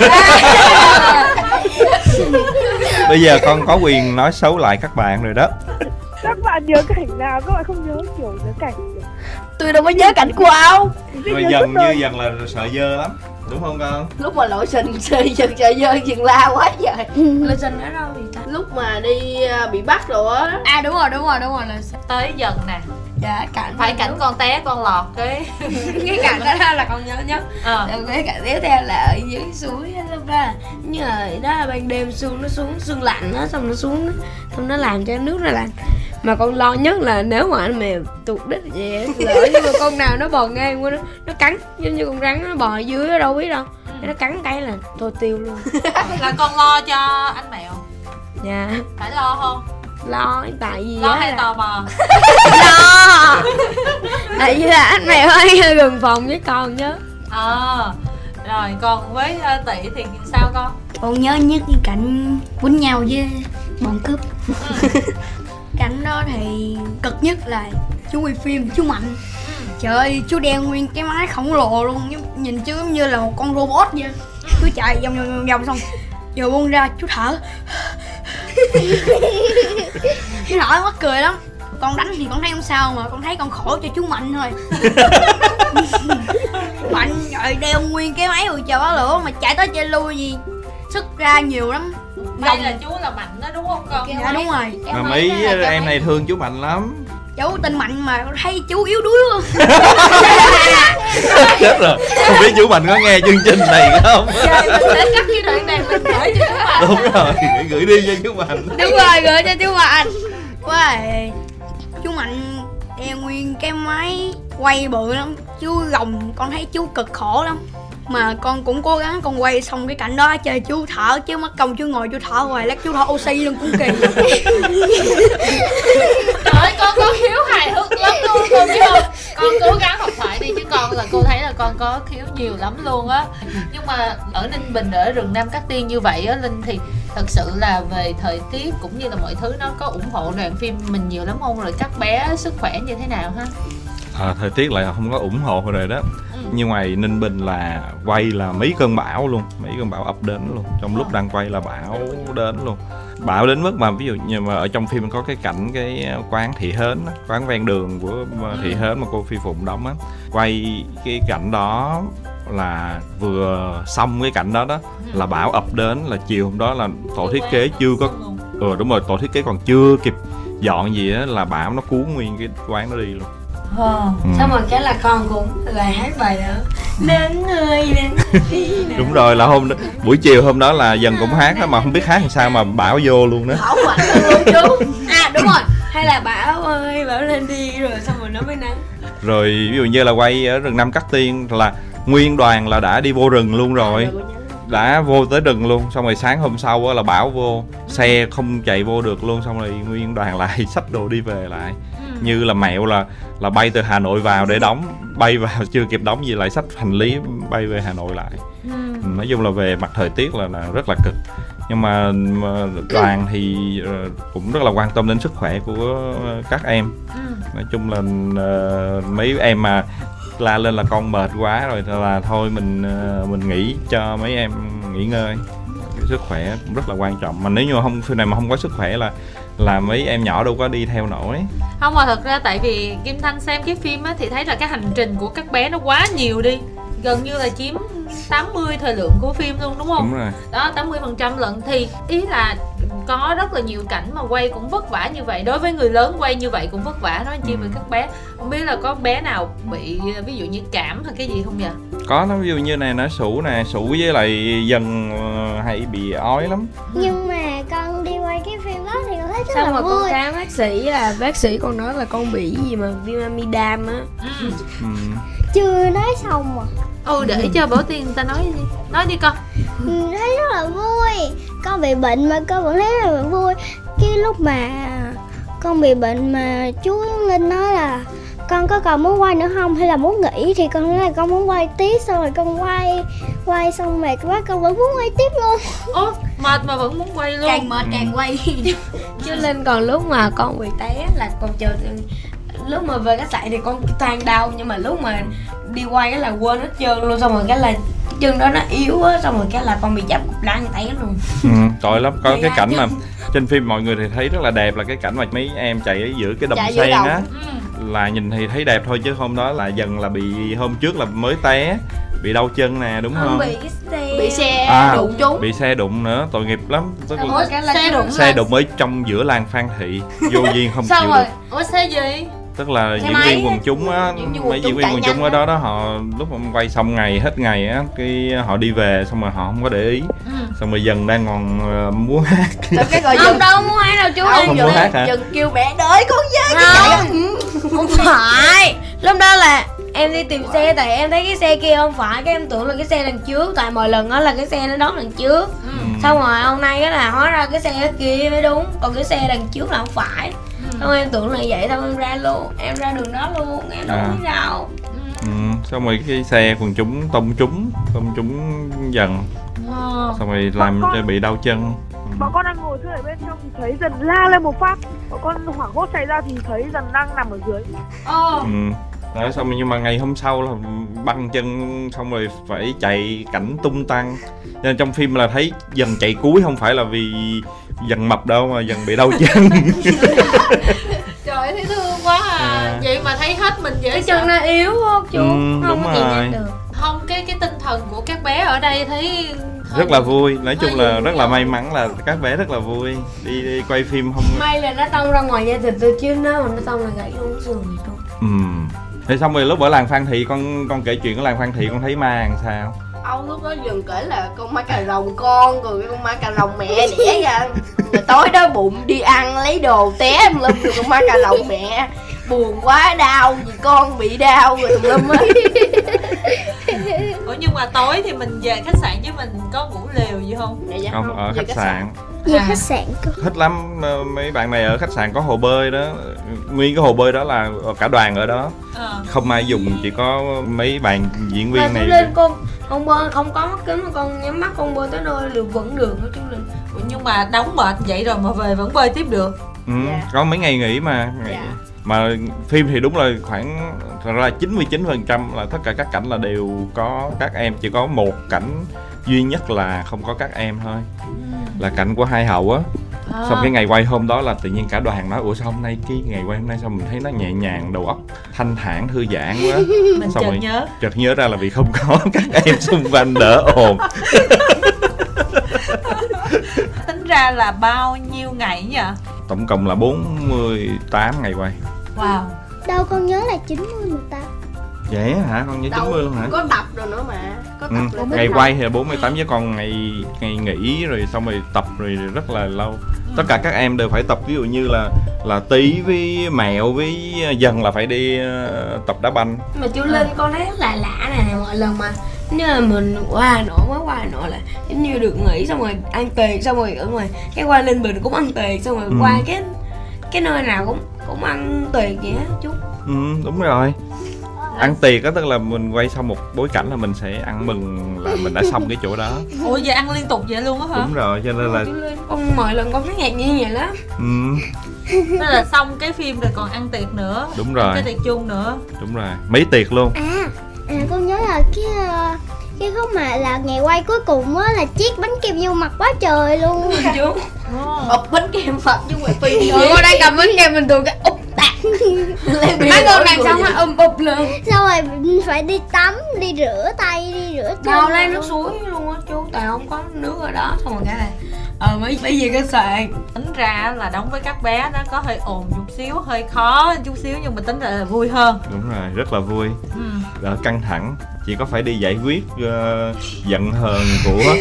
Speaker 3: bây giờ con có quyền nói xấu lại các bạn rồi đó.
Speaker 6: Các bạn nhớ cảnh nào? Các bạn không nhớ kiểu nhớ cảnh
Speaker 2: Tôi đâu có nhớ cảnh của ông.
Speaker 3: Rồi dần như dần là sợ dơ lắm đúng không con
Speaker 2: Lúc mà lội sình sơi giật trời dơi chừng la quá trời.
Speaker 7: Lên sinh ở đâu vậy ta?
Speaker 2: Lúc mà đi à, bị bắt rồi á.
Speaker 7: À đúng rồi đúng rồi đúng rồi. Là
Speaker 4: tới dần nè
Speaker 7: dạ cảnh
Speaker 4: phải cảnh con té con lọt cái
Speaker 7: cái cảnh đó là con nhớ nhất.
Speaker 4: Ờ.
Speaker 7: Rồi cái cảnh tiếp theo là ở dưới suối lúc đó. Như là đó là ban đêm sương nó xuống sương lạnh á xong nó xuống xong nó làm cho nước nó lạnh. Mà con lo nhất là nếu mà anh mèo tụt đít vậy á, lỡ nhưng mà con nào nó bò ngang qua nó nó cắn giống như con rắn nó bò ở dưới đâu biết đâu. Nó cắn cái là thôi tiêu luôn.
Speaker 4: Là con lo cho anh mẹo
Speaker 7: dạ.
Speaker 4: Phải lo không
Speaker 7: lo tại vì
Speaker 4: lo
Speaker 7: á
Speaker 4: hay
Speaker 7: là-
Speaker 4: tò mò?
Speaker 7: Lo tại vì là anh mèo hay gần phòng với con nhớ.
Speaker 4: Ờ rồi còn với ờ, tỷ thì sao con?
Speaker 1: Con nhớ nhất cái cảnh quýnh nhau với bọn cướp. Cảnh đó thì cực nhất là chú quay phim chú mạnh. Trời ơi chú đeo nguyên cái máy khổng lồ luôn nhìn chú giống như là một con robot vậy. Cứ chạy vòng vòng vòng, vòng xong vừa buông ra chú thở chú thở mắc cười lắm. Con đánh thì con thấy không sao mà con thấy con khổ cho chú mạnh thôi. Mạnh rồi đeo nguyên cái máy rồi chờ báo lửa mà chạy tới chạy lui gì. Sức ra nhiều lắm.
Speaker 4: Đây là chú là mạnh đó đúng không con?
Speaker 1: Dạ đúng rồi.
Speaker 3: Mà mấy em này thương chú mạnh lắm
Speaker 1: chú tin mạnh mà thấy chú yếu đuối luôn
Speaker 3: chết rồi. Không biết chú mạnh có nghe chương trình này không?
Speaker 4: Mình sẽ cắt cái đoạn này mình gửi cho chú mạnh.
Speaker 3: Đúng rồi gửi đi cho chú mạnh.
Speaker 7: Đúng rồi gửi cho chú mạnh.
Speaker 1: Quá chú mạnh đeo nguyên cái máy quay bự lắm chú gồng con thấy chú cực khổ lắm mà con cũng cố gắng con quay xong cái cảnh đó chơi chú thở chứ mất công chú ngồi chú thở hoài lát chú thở oxy luôn cũng kỳ.
Speaker 4: Trời ơi, con có khiếu hài hước lắm luôn con biết không? Con cố gắng học thoại đi chứ con là cô thấy là con có khiếu nhiều lắm luôn á. Nhưng mà ở Ninh Bình, ở rừng Nam Cát Tiên như vậy á Linh thì thật sự là về thời tiết cũng như là mọi thứ nó có ủng hộ đoàn phim mình nhiều lắm không? Rồi các bé sức khỏe như thế nào ha?
Speaker 3: À, thời tiết lại không có ủng hộ rồi đó.
Speaker 4: Ừ.
Speaker 3: như ngoài ninh bình là quay là mấy cơn bão luôn mấy cơn bão ập đến luôn trong lúc đang quay là bão đến luôn bão đến mức mà ví dụ như mà ở trong phim có cái cảnh cái quán thị hến á, quán ven đường của thị
Speaker 4: Ừ.
Speaker 3: hến mà cô phi phụng đóng á quay cái cảnh đó là vừa xong cái cảnh đó đó
Speaker 4: Ừ.
Speaker 3: là bão ập đến là chiều hôm đó là tổ thiết kế chưa có ừ đúng rồi tổ thiết kế còn chưa kịp dọn gì á là bão nó cuốn nguyên cái quán đó đi luôn
Speaker 7: Ờ,
Speaker 3: Ừ.
Speaker 7: xong rồi cái là con cũng là hát bài đó. Đến người đến
Speaker 3: đúng rồi là hôm đó, buổi chiều hôm đó là dần cũng hát đó mà không biết hát làm sao mà bão vô luôn đó.
Speaker 2: Bảo mạnh luôn chú
Speaker 7: à đúng rồi. Hay là bảo ơi bảo lên đi rồi xong rồi nó mới nắng.
Speaker 3: Rồi ví dụ như là quay ở rừng Nam Cát Tiên là nguyên đoàn là đã đi vô rừng luôn rồi. Đã vô tới rừng luôn. Xong rồi sáng hôm sau á là bão vô xe không chạy vô được luôn. Xong rồi nguyên đoàn lại xách đồ đi về lại. Như là mẹo là là bay từ Hà Nội vào để đóng bay vào chưa kịp đóng gì lại xách hành lý bay về Hà Nội lại.
Speaker 4: Ừ.
Speaker 3: nói chung là về mặt thời tiết là, là rất là cực. Nhưng mà, mà đoàn thì ờ, cũng rất là quan tâm đến sức khỏe của các em.
Speaker 4: Ừ.
Speaker 3: nói chung là ờ, mấy em mà la lên là con mệt quá rồi là thôi mình ờ, mình nghỉ cho mấy em nghỉ ngơi. Sức khỏe cũng rất là quan trọng. Mà nếu như không phim này mà không có sức khỏe là là mấy em nhỏ đâu có đi theo nổi.
Speaker 4: Không mà thật ra tại vì kim thanh xem cái phim á thì thấy là cái hành trình của các bé nó quá nhiều đi. Gần như là chiếm 80 thời lượng của phim luôn đúng không?
Speaker 3: Đúng rồi.
Speaker 4: Đó 80 phần trăm lận. Thì ý là có rất là nhiều cảnh mà quay cũng vất vả như vậy. Đối với người lớn quay như vậy cũng vất vả. Nói chi về
Speaker 3: Ừ.
Speaker 4: các bé không biết là có bé nào bị ví dụ như cảm hay cái gì không vậy
Speaker 3: có nó ví dụ như này nó sủ nè sủ với lại dần ờ, hay bị ói lắm.
Speaker 5: Nhưng mà con đi quay cái phim đó thì con thấy rất
Speaker 7: Xong
Speaker 5: là
Speaker 7: con
Speaker 5: vui.
Speaker 7: Khám bác sĩ là bác sĩ con nói là con bị gì mà viêm amidam á.
Speaker 4: Ừ.
Speaker 3: ừ.
Speaker 5: Chưa nói xong mà
Speaker 4: ừ để cho bảo tiên người ta nói đi. Nói đi con.
Speaker 5: Ừ, Thấy rất là vui. Con bị bệnh mà con vẫn thấy rất là vui. Cái lúc mà con bị bệnh mà chú Linh nói là con có còn muốn quay nữa không? Hay là muốn nghỉ? Thì con nói là con muốn quay tiếp xong rồi con quay quay xong mệt quá con vẫn muốn quay tiếp luôn.
Speaker 4: Ố mệt mà vẫn muốn quay luôn.
Speaker 1: Càng mệt càng quay.
Speaker 7: Chứ lên còn lúc mà con bị té là con chờ lúc mà về khách sạn thì con toàn đau nhưng mà lúc mà đi quay cái là quên hết trơn luôn xong rồi cái là cái chân đó nó yếu á xong rồi cái là con bị chập cục lăn té luôn.
Speaker 3: Ừ, tội lắm. Có
Speaker 7: Thì
Speaker 3: cái cảnh
Speaker 7: chứ?
Speaker 3: mà trên phim mọi người thì thấy rất là đẹp là cái cảnh mà mấy em chạy ở giữa cái đồng
Speaker 2: Chạy
Speaker 3: sen á.
Speaker 4: ừ.
Speaker 3: là nhìn thì thấy đẹp thôi chứ hôm đó là dần là bị hôm trước là mới té bị đau chân nè đúng không
Speaker 7: bị cái xe
Speaker 2: bị xe
Speaker 3: À.
Speaker 2: đụng trúng.
Speaker 3: bị xe đụng nữa tội nghiệp lắm.
Speaker 7: Cái là
Speaker 4: xe đụng
Speaker 3: xe đụng ở trong giữa làng Phan Thị vô duyên không
Speaker 4: sao
Speaker 3: chịu
Speaker 4: rồi
Speaker 3: được.
Speaker 4: ủa xe gì
Speaker 3: tức là
Speaker 2: Xe
Speaker 3: diễn
Speaker 2: máy.
Speaker 3: viên quần chúng á mấy diễn viên quần chúng ở đó đó họ lúc mà quay xong ngày hết ngày á cái họ đi về xong rồi họ không có để ý.
Speaker 4: Ừ.
Speaker 3: xong rồi dần đang còn ờ, múa hát.
Speaker 2: Cái rồi
Speaker 7: không
Speaker 2: dừng
Speaker 7: đâu muốn hát đâu chú
Speaker 3: Không
Speaker 7: ơi
Speaker 3: muốn hát hả?
Speaker 2: dừng kêu mẹ đợi con với
Speaker 7: không. không phải. Lúc đó là em đi tìm xe tại em thấy cái xe kia không phải. Cái em tưởng là cái xe đằng trước tại mọi lần đó là cái xe nó đón đằng trước.
Speaker 4: Ừ.
Speaker 7: xong rồi hôm nay cái là hóa ra cái xe kia mới đúng còn cái xe đằng trước là không phải xong em tưởng là vậy xong em ra luôn em ra đường đó luôn em đâu
Speaker 3: À.
Speaker 7: biết đâu
Speaker 3: ừ, xong rồi cái xe quần chúng tông trúng tông trúng dần
Speaker 4: Ờ.
Speaker 3: xong rồi làm cho bị đau chân Ừ.
Speaker 6: bọn con đang ngồi chơi ở bên trong thì thấy dần la lên một phát bọn con hoảng hốt chạy ra thì thấy dần đang nằm ở dưới
Speaker 4: Ờ.
Speaker 3: ừ. Đó, xong rồi nhưng mà ngày hôm sau là băng chân xong rồi phải chạy cảnh tung tăng nên trong phim là thấy dần chạy cuối không phải là vì dần mập đâu mà dần bị đau chân.
Speaker 4: Trời ơi, thấy thương quá à.
Speaker 3: À.
Speaker 4: vậy mà thấy hết mình dễ
Speaker 7: cái
Speaker 4: sợ.
Speaker 7: chân nó yếu không chú
Speaker 3: Ừ,
Speaker 7: không
Speaker 3: đúng
Speaker 7: có
Speaker 3: rồi.
Speaker 7: được.
Speaker 4: Không cái cái tinh thần của các bé ở đây thấy hơi
Speaker 3: rất là vui. Nói chung là rất là may mắn là các bé rất là vui. Đi, đi quay phim không
Speaker 7: may là nó tông ra ngoài da thịt tôi chứ nếu mà nó tông là gãy luôn sườn thì tôi
Speaker 3: ừ. Thế xong rồi lúc ở làng Phan Thị con con kể chuyện ở làng Phan Thị con thấy ma làm sao
Speaker 2: ông lúc đó dừng kể là con ma cà rồng con rồi con ma cà rồng mẹ đẻ ra. Rồi tối đó bụng đi ăn lấy đồ té em lum rồi con ma cà rồng mẹ. Buồn quá đau vì con bị đau rồi tùm lum á
Speaker 4: ủa nhưng mà tối thì mình về khách sạn chứ mình có ngủ lều gì không?
Speaker 2: Dạ, dạ
Speaker 3: không ở khách sạn.
Speaker 5: về
Speaker 4: À.
Speaker 5: khách sạn cơ.
Speaker 3: Thích lắm ờ, mấy bạn này ở khách sạn có hồ bơi đó. Nguyên cái hồ bơi đó là cả đoàn ở đó.
Speaker 4: Ờ.
Speaker 3: Không ai dùng chỉ có mấy bạn diễn
Speaker 7: mà
Speaker 3: viên
Speaker 7: chú
Speaker 3: này
Speaker 7: lên con con bơi không có mắt kính mà con nhắm mắt con bơi tới nơi được vẫn được chú linh
Speaker 4: Ủa, nhưng mà đóng mệt vậy rồi mà về vẫn bơi tiếp được
Speaker 3: ừ,
Speaker 2: Dạ.
Speaker 3: có mấy ngày nghỉ mà ngày-
Speaker 2: Dạ.
Speaker 3: mà phim thì đúng là khoảng thật ra là 99% là tất cả các cảnh là đều có các em chỉ có một cảnh duy nhất là không có các em thôi là cảnh của hai hậu á
Speaker 4: à.
Speaker 3: xong cái ngày quay hôm đó là tự nhiên cả đoàn nói ủa sao hôm nay cái ngày quay hôm nay sao mình thấy nó nhẹ nhàng đầu óc thanh thản thư giãn quá?
Speaker 4: Mình
Speaker 3: xong
Speaker 4: chợt
Speaker 3: rồi-
Speaker 4: nhớ.
Speaker 3: chợt nhớ ra là vì không có các em xung quanh đỡ ồn.
Speaker 4: Tính ra là bao nhiêu ngày nhỉ?
Speaker 3: Tổng cộng là 48 ngày quay.
Speaker 4: Wow.
Speaker 5: Đâu con nhớ là 90 mà ta
Speaker 3: vậy hả? Con nhớ
Speaker 2: Đâu,
Speaker 3: 90 luôn hả?
Speaker 2: Có tập rồi nữa mà. Có tập
Speaker 3: Ừ,
Speaker 2: rồi
Speaker 3: ngày quay thì là 48 với còn ngày ngày nghỉ rồi xong rồi tập rồi rất là lâu. Tất cả các em đều phải tập ví dụ như là là tí với mẹo với dần là phải đi ờ, tập đá banh.
Speaker 7: Mà chú linh con thấy lạ lạ nè mọi lần mà như là mình qua Hà Nội mới qua Hà Nội là giống như được nghỉ xong rồi ăn tiệc xong rồi ở ngoài cái qua Ninh Bình cũng ăn tiệc xong rồi
Speaker 3: Ừ.
Speaker 7: qua cái cái nơi nào cũng cũng ăn tuyệt vậy á chú.
Speaker 3: Ừ, đúng rồi ăn tiệc á tức là mình quay xong một bối cảnh là mình sẽ ăn mừng là mình đã xong cái chỗ đó.
Speaker 4: Ủa vậy ăn liên tục vậy luôn á hả?
Speaker 3: Đúng rồi cho nên là
Speaker 7: con mọi lần con thấy ngạc nhiên vậy lắm
Speaker 3: ừ,
Speaker 4: nên là xong cái phim rồi còn ăn tiệc nữa
Speaker 3: đúng
Speaker 4: ăn
Speaker 3: rồi.
Speaker 4: cái tiệc chung nữa.
Speaker 3: Đúng rồi mấy tiệc luôn.
Speaker 5: À, à con nhớ là cái ờ, cái khúc mà là ngày quay cuối cùng á là chiếc bánh kem vô mặt quá trời luôn.
Speaker 7: Chú
Speaker 2: ập bánh kem phật chứ ngoài phim
Speaker 7: con đang cầm bánh kem mình tụi cái úp mấy con này xong rồi um ụp luôn
Speaker 5: Xong rồi phải đi tắm, đi rửa tay, đi rửa chân
Speaker 7: đâu lấy nước suối luôn á chú tại không có nước ở đó. Xong rồi cái này ờ mấy mấy gì khách sạn
Speaker 4: tính ra là đóng với các bé nó có hơi ồn chút xíu hơi khó chút xíu nhưng mà tính ra là vui hơn.
Speaker 3: Đúng rồi rất là vui.
Speaker 4: Ừ.
Speaker 3: đỡ căng thẳng chỉ có phải đi giải quyết ờ, giận hờn của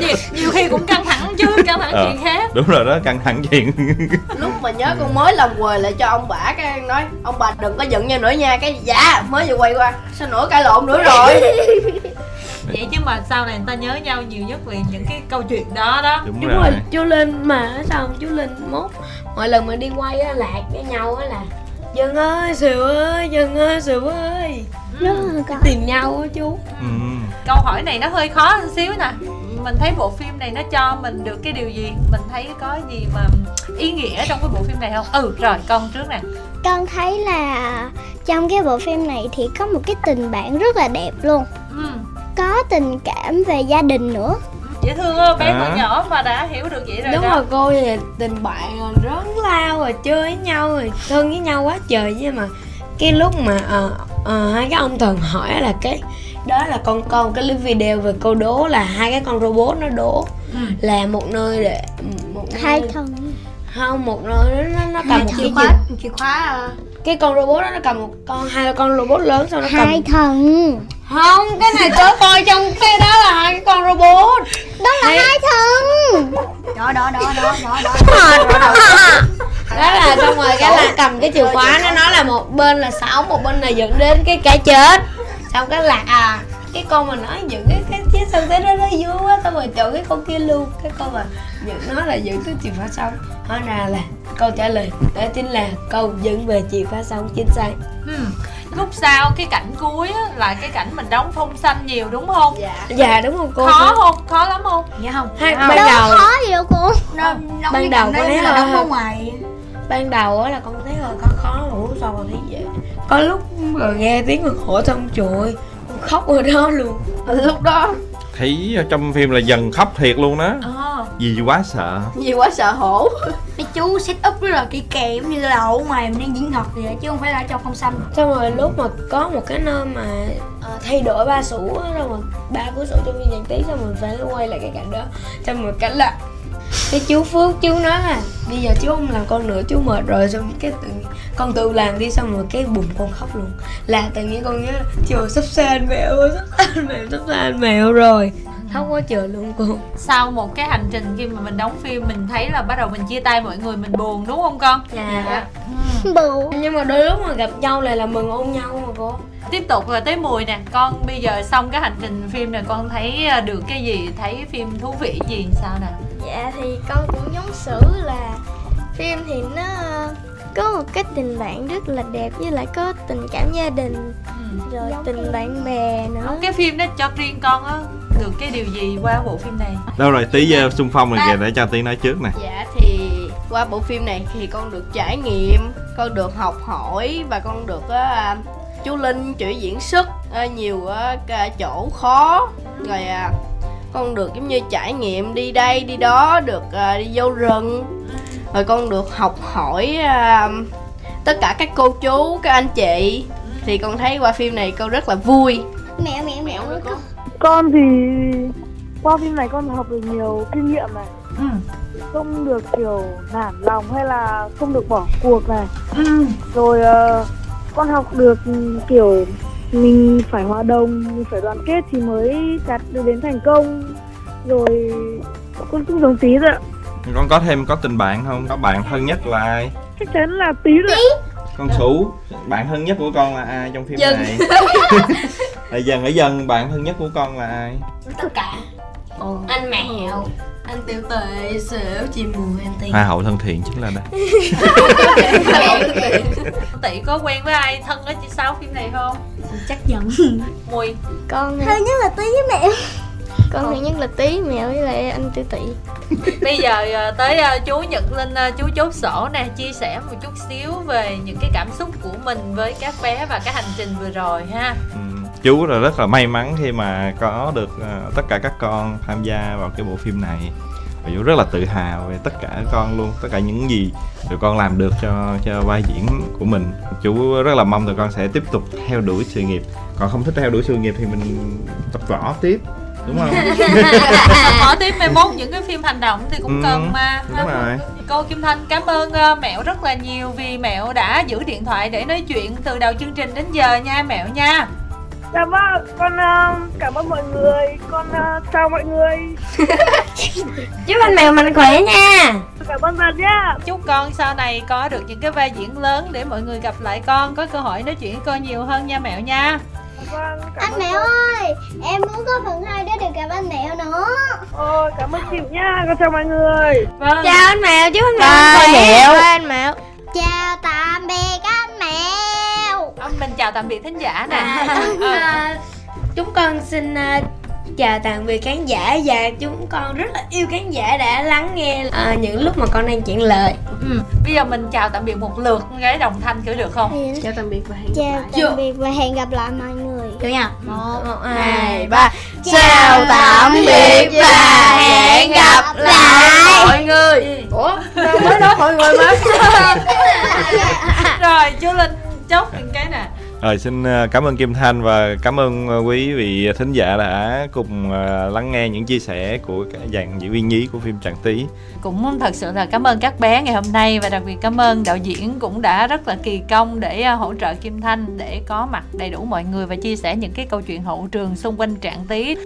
Speaker 4: nhiều, nhiều khi cũng căng thẳng chứ căng thẳng
Speaker 3: Ờ.
Speaker 4: chuyện khác.
Speaker 3: đúng rồi đó căng thẳng chuyện.
Speaker 2: Lúc mà nhớ con mới làm quề lại cho ông bà cái nói ông bà đừng có giận nhau nữa nha cái dạ mới vừa quay qua sao nữa cãi lộn nữa rồi?
Speaker 4: Vậy chứ mà sau này người ta nhớ nhau nhiều nhất vì những cái câu chuyện đó đó.
Speaker 3: Đúng
Speaker 7: đúng
Speaker 3: rồi.
Speaker 7: rồi chú linh mà sao chú linh mốt mỗi lần mà đi quay á lạc với nhau á là dân ơi sìu ơi dân ơi sìu ơi.
Speaker 5: Là có
Speaker 7: tìm nhau á chú.
Speaker 3: Ừ.
Speaker 4: câu hỏi này nó hơi khó một xíu nè. Mình thấy bộ phim này nó cho mình được cái điều gì? Mình thấy có gì mà ý nghĩa trong cái bộ phim này không? Ừ rồi con trước nè.
Speaker 5: Con thấy là trong cái bộ phim này thì có một cái tình bạn rất là đẹp luôn.
Speaker 4: Ừ.
Speaker 5: Có tình cảm về gia đình nữa
Speaker 4: dễ thương không? Bé
Speaker 3: À.
Speaker 4: còn nhỏ mà đã hiểu được vậy rồi
Speaker 7: đúng
Speaker 4: đó.
Speaker 7: rồi cô thì tình bạn rồi lớn lao rồi chơi với nhau rồi thân với nhau quá trời. Nhưng mà cái lúc mà ờ, ờ, hai cái ông thần hỏi là cái đó là con con cái clip video về câu đố là hai cái con robot nó đố
Speaker 4: Ừ.
Speaker 7: là một nơi để một nơi
Speaker 5: Hai thân
Speaker 7: không một nơi nó nó, cầm một
Speaker 1: chìa
Speaker 7: cái
Speaker 1: khóa. Chìa khóa à.
Speaker 7: cái con robot đó nó cầm một con hai con robot lớn xong nó cầm
Speaker 5: Hai thần
Speaker 7: không cái này tớ coi trong cái đó là hai cái con robot.
Speaker 5: Đó là hai thần
Speaker 1: đó đó đó đó đó đó
Speaker 7: đó. Là xong rồi cái là cầm cái chìa khóa nó nói là một bên là sống một bên là dẫn đến cái cái chết. Xong cái là à cái con mà nói dựng cái cái chiếc sân thế đó nó vui quá xong rồi chọn cái con kia luôn. Cái con mà dựng nó là dựng cái chìa khóa sống hóa ra là câu trả lời đó chính là câu dựng về chìa khóa sống chính xác.
Speaker 4: Ừ. lúc sau cái cảnh cuối á, là cái cảnh mình đóng phong xanh nhiều đúng không?
Speaker 2: Dạ.
Speaker 7: Dạ đúng không cô.
Speaker 4: Khó không? Khó lắm không?
Speaker 1: Dạ không.
Speaker 7: Hai
Speaker 1: Không.
Speaker 7: ban
Speaker 5: Đâu
Speaker 7: đầu
Speaker 5: có khó gì đâu cô.
Speaker 1: Nó đóng
Speaker 7: ban đầu
Speaker 1: đấy
Speaker 7: thấy
Speaker 1: là
Speaker 7: hơi-
Speaker 1: đóng ở ngoài.
Speaker 7: ban đầu á là con thấy rồi khó khó ngủ xong rồi thấy dễ có lúc rồi nghe tiếng người hổ xong trời ơi, con khóc ở đó luôn.
Speaker 2: Lúc đó
Speaker 3: thấy trong phim là dần khóc thiệt luôn đó.
Speaker 4: Ờ.
Speaker 3: Vì quá sợ.
Speaker 2: Vì quá sợ hổ.
Speaker 1: Mấy chú set up rất là kỹ càng giống như là ở ngoài mình đang diễn thật vậy chứ không phải là trong không xanh.
Speaker 7: Xong rồi lúc mà có một cái nơi mà ờ, thay đổi ba sủ rồi ba của sủ trong viên nhạc tí xong rồi phải quay lại cái cảnh đó. Xong rồi cảnh là cái chú phước chú nói là bây giờ chú không làm con nữa chú mệt rồi xong cái tự nhiên con tự làm đi xong rồi cái bụng con khóc luôn. Là tự nhiên con nhớ trời sắp xa anh mèo sắp xa anh mèo sắp xa anh mèo rồi. Khóc quá trời luôn cô.
Speaker 4: Sau một cái hành trình khi mà mình đóng phim mình thấy là bắt đầu mình chia tay mọi người mình buồn đúng không con?
Speaker 7: Dạ.
Speaker 5: Bự
Speaker 7: nhưng mà đôi lúc mà gặp nhau lại là mừng ôm nhau mà cô.
Speaker 4: Tiếp tục là tới mùi nè. Con bây giờ xong cái hành trình phim này con thấy à, được cái gì? Thấy phim thú vị gì sao nè
Speaker 5: Dạ thì con cũng giống sử là phim thì nó có một cái tình bạn rất là đẹp với lại có tình cảm gia đình rồi tình bạn bè nữa.
Speaker 4: Cái phim đó cho riêng con á được cái điều gì qua bộ phim này?
Speaker 3: Đâu rồi tí uh, xung phong rồi kìa để cho tí nói trước nè.
Speaker 2: Dạ thì qua bộ phim này thì con được trải nghiệm con được học hỏi và con được á, chú linh chỉ diễn xuất à, nhiều á, cái chỗ khó. Rồi à, con được giống như trải nghiệm đi đây đi đó được à, đi vô rừng. Rồi con được học hỏi à, tất cả các cô chú các anh chị. Thì con thấy qua phim này con rất là vui.
Speaker 5: Mẹ mẹ mẹ với con.
Speaker 6: Con thì qua phim này con học được nhiều kinh nghiệm này.
Speaker 4: Ừ.
Speaker 6: Không được kiểu nản lòng hay là không được bỏ cuộc này.
Speaker 4: Ừ.
Speaker 6: Rồi ờ, con học được ừ, kiểu mình phải hòa đồng, mình phải đoàn kết thì mới đạt được đến thành công. Rồi con cũng giống tí rồi ạ.
Speaker 3: Con có thêm có tình bạn không? Có bạn thân nhất là ai?
Speaker 6: Chắc chắn là tí rồi ạ.
Speaker 3: Con sủ bạn thân nhất của con là ai trong phim
Speaker 2: Dân.
Speaker 3: này? Là dần ở dần bạn thân nhất của con là ai?
Speaker 7: Tất cả. Ồ, anh mèo anh tiểu tệ xỉu chị mùi anh tiên
Speaker 3: hoa hậu thân thiện chính là đây.
Speaker 4: Tỷ có quen với ai thân ở sau phim này không?
Speaker 1: Chắc giận.
Speaker 4: Mùi.
Speaker 5: Con thứ nhất là tí với mẹ con thứ nhất là tí mẹ với lại anh tiểu tị.
Speaker 4: Bây giờ à, tới à, chú nhật linh chú chốt sổ nè chia sẻ một chút xíu về những cái cảm xúc của mình với các bé và cái hành trình vừa rồi ha.
Speaker 3: Ừ, chú là rất là may mắn khi mà có được ờ, tất cả các con tham gia vào cái bộ phim này. Và chú rất là tự hào về tất cả các con luôn tất cả những gì tụi con làm được cho cho vai diễn của mình. Chú rất là mong tụi con sẽ tiếp tục theo đuổi sự nghiệp. Còn không thích theo đuổi sự nghiệp thì mình tập võ tiếp đúng không?
Speaker 4: Mở tiếp mai mốt những cái phim hành động thì cũng
Speaker 3: Ừ,
Speaker 4: cần mà.
Speaker 3: đúng rồi.
Speaker 4: cô kim thanh. Cảm ơn ờ, mẹo rất là nhiều vì mẹo đã giữ điện thoại để nói chuyện từ đầu chương trình đến giờ nha mẹo nha
Speaker 6: Dạ vâng, con ờ, cảm ơn mọi người, con ờ, chào mọi người.
Speaker 7: chúc anh mèo mạnh khỏe nha
Speaker 6: Cảm ơn bạn nhé.
Speaker 4: chúc con sau này có được những cái vai diễn lớn để mọi người gặp lại con có cơ hội nói chuyện với con nhiều hơn nha mẹo nha
Speaker 6: Vâng, cảm
Speaker 5: anh
Speaker 6: ơn
Speaker 5: mẹo
Speaker 6: con.
Speaker 5: ơi em muốn có phần hai để được gặp anh mẹo nữa
Speaker 6: Ôi, cảm ơn chị nha, con chào mọi người.
Speaker 4: vâng
Speaker 7: chào anh mèo chúc anh mạnh khỏe. Bye, anh mèo
Speaker 5: chào tạm biệt anh mẹo
Speaker 4: mình chào tạm biệt thính giả nè.
Speaker 7: À, chúng con xin à, chào tạm biệt khán giả và chúng con rất là yêu khán giả đã lắng nghe à, những lúc mà con đang chuyện lời.
Speaker 4: Ừ. bây giờ mình chào tạm biệt một lượt cái đồng thanh kiểu được không?
Speaker 7: Chào tạm biệt và hẹn
Speaker 5: chào
Speaker 7: gặp lại.
Speaker 5: tạm biệt và hẹn gặp lại mọi người.
Speaker 7: Được nha. Một
Speaker 2: hai ba. chào tạm biệt và hẹn gặp lại mọi người.
Speaker 7: Ủa mới nói mọi người mà?
Speaker 4: Rồi chú linh chốt những cái nè.
Speaker 3: Rồi xin ờ, cảm ơn Kim Thanh và cảm ơn ờ, quý vị thính giả đã cùng ờ, lắng nghe những chia sẻ của các dàn diễn viên nhí của phim Tràng Tí.
Speaker 4: cũng thật sự là cảm ơn các bé ngày hôm nay và đặc biệt cảm ơn đạo diễn cũng đã rất là kỳ công để hỗ trợ Kim Thanh để có mặt đầy đủ mọi người và chia sẻ những cái câu chuyện hậu trường xung quanh Trạng Tí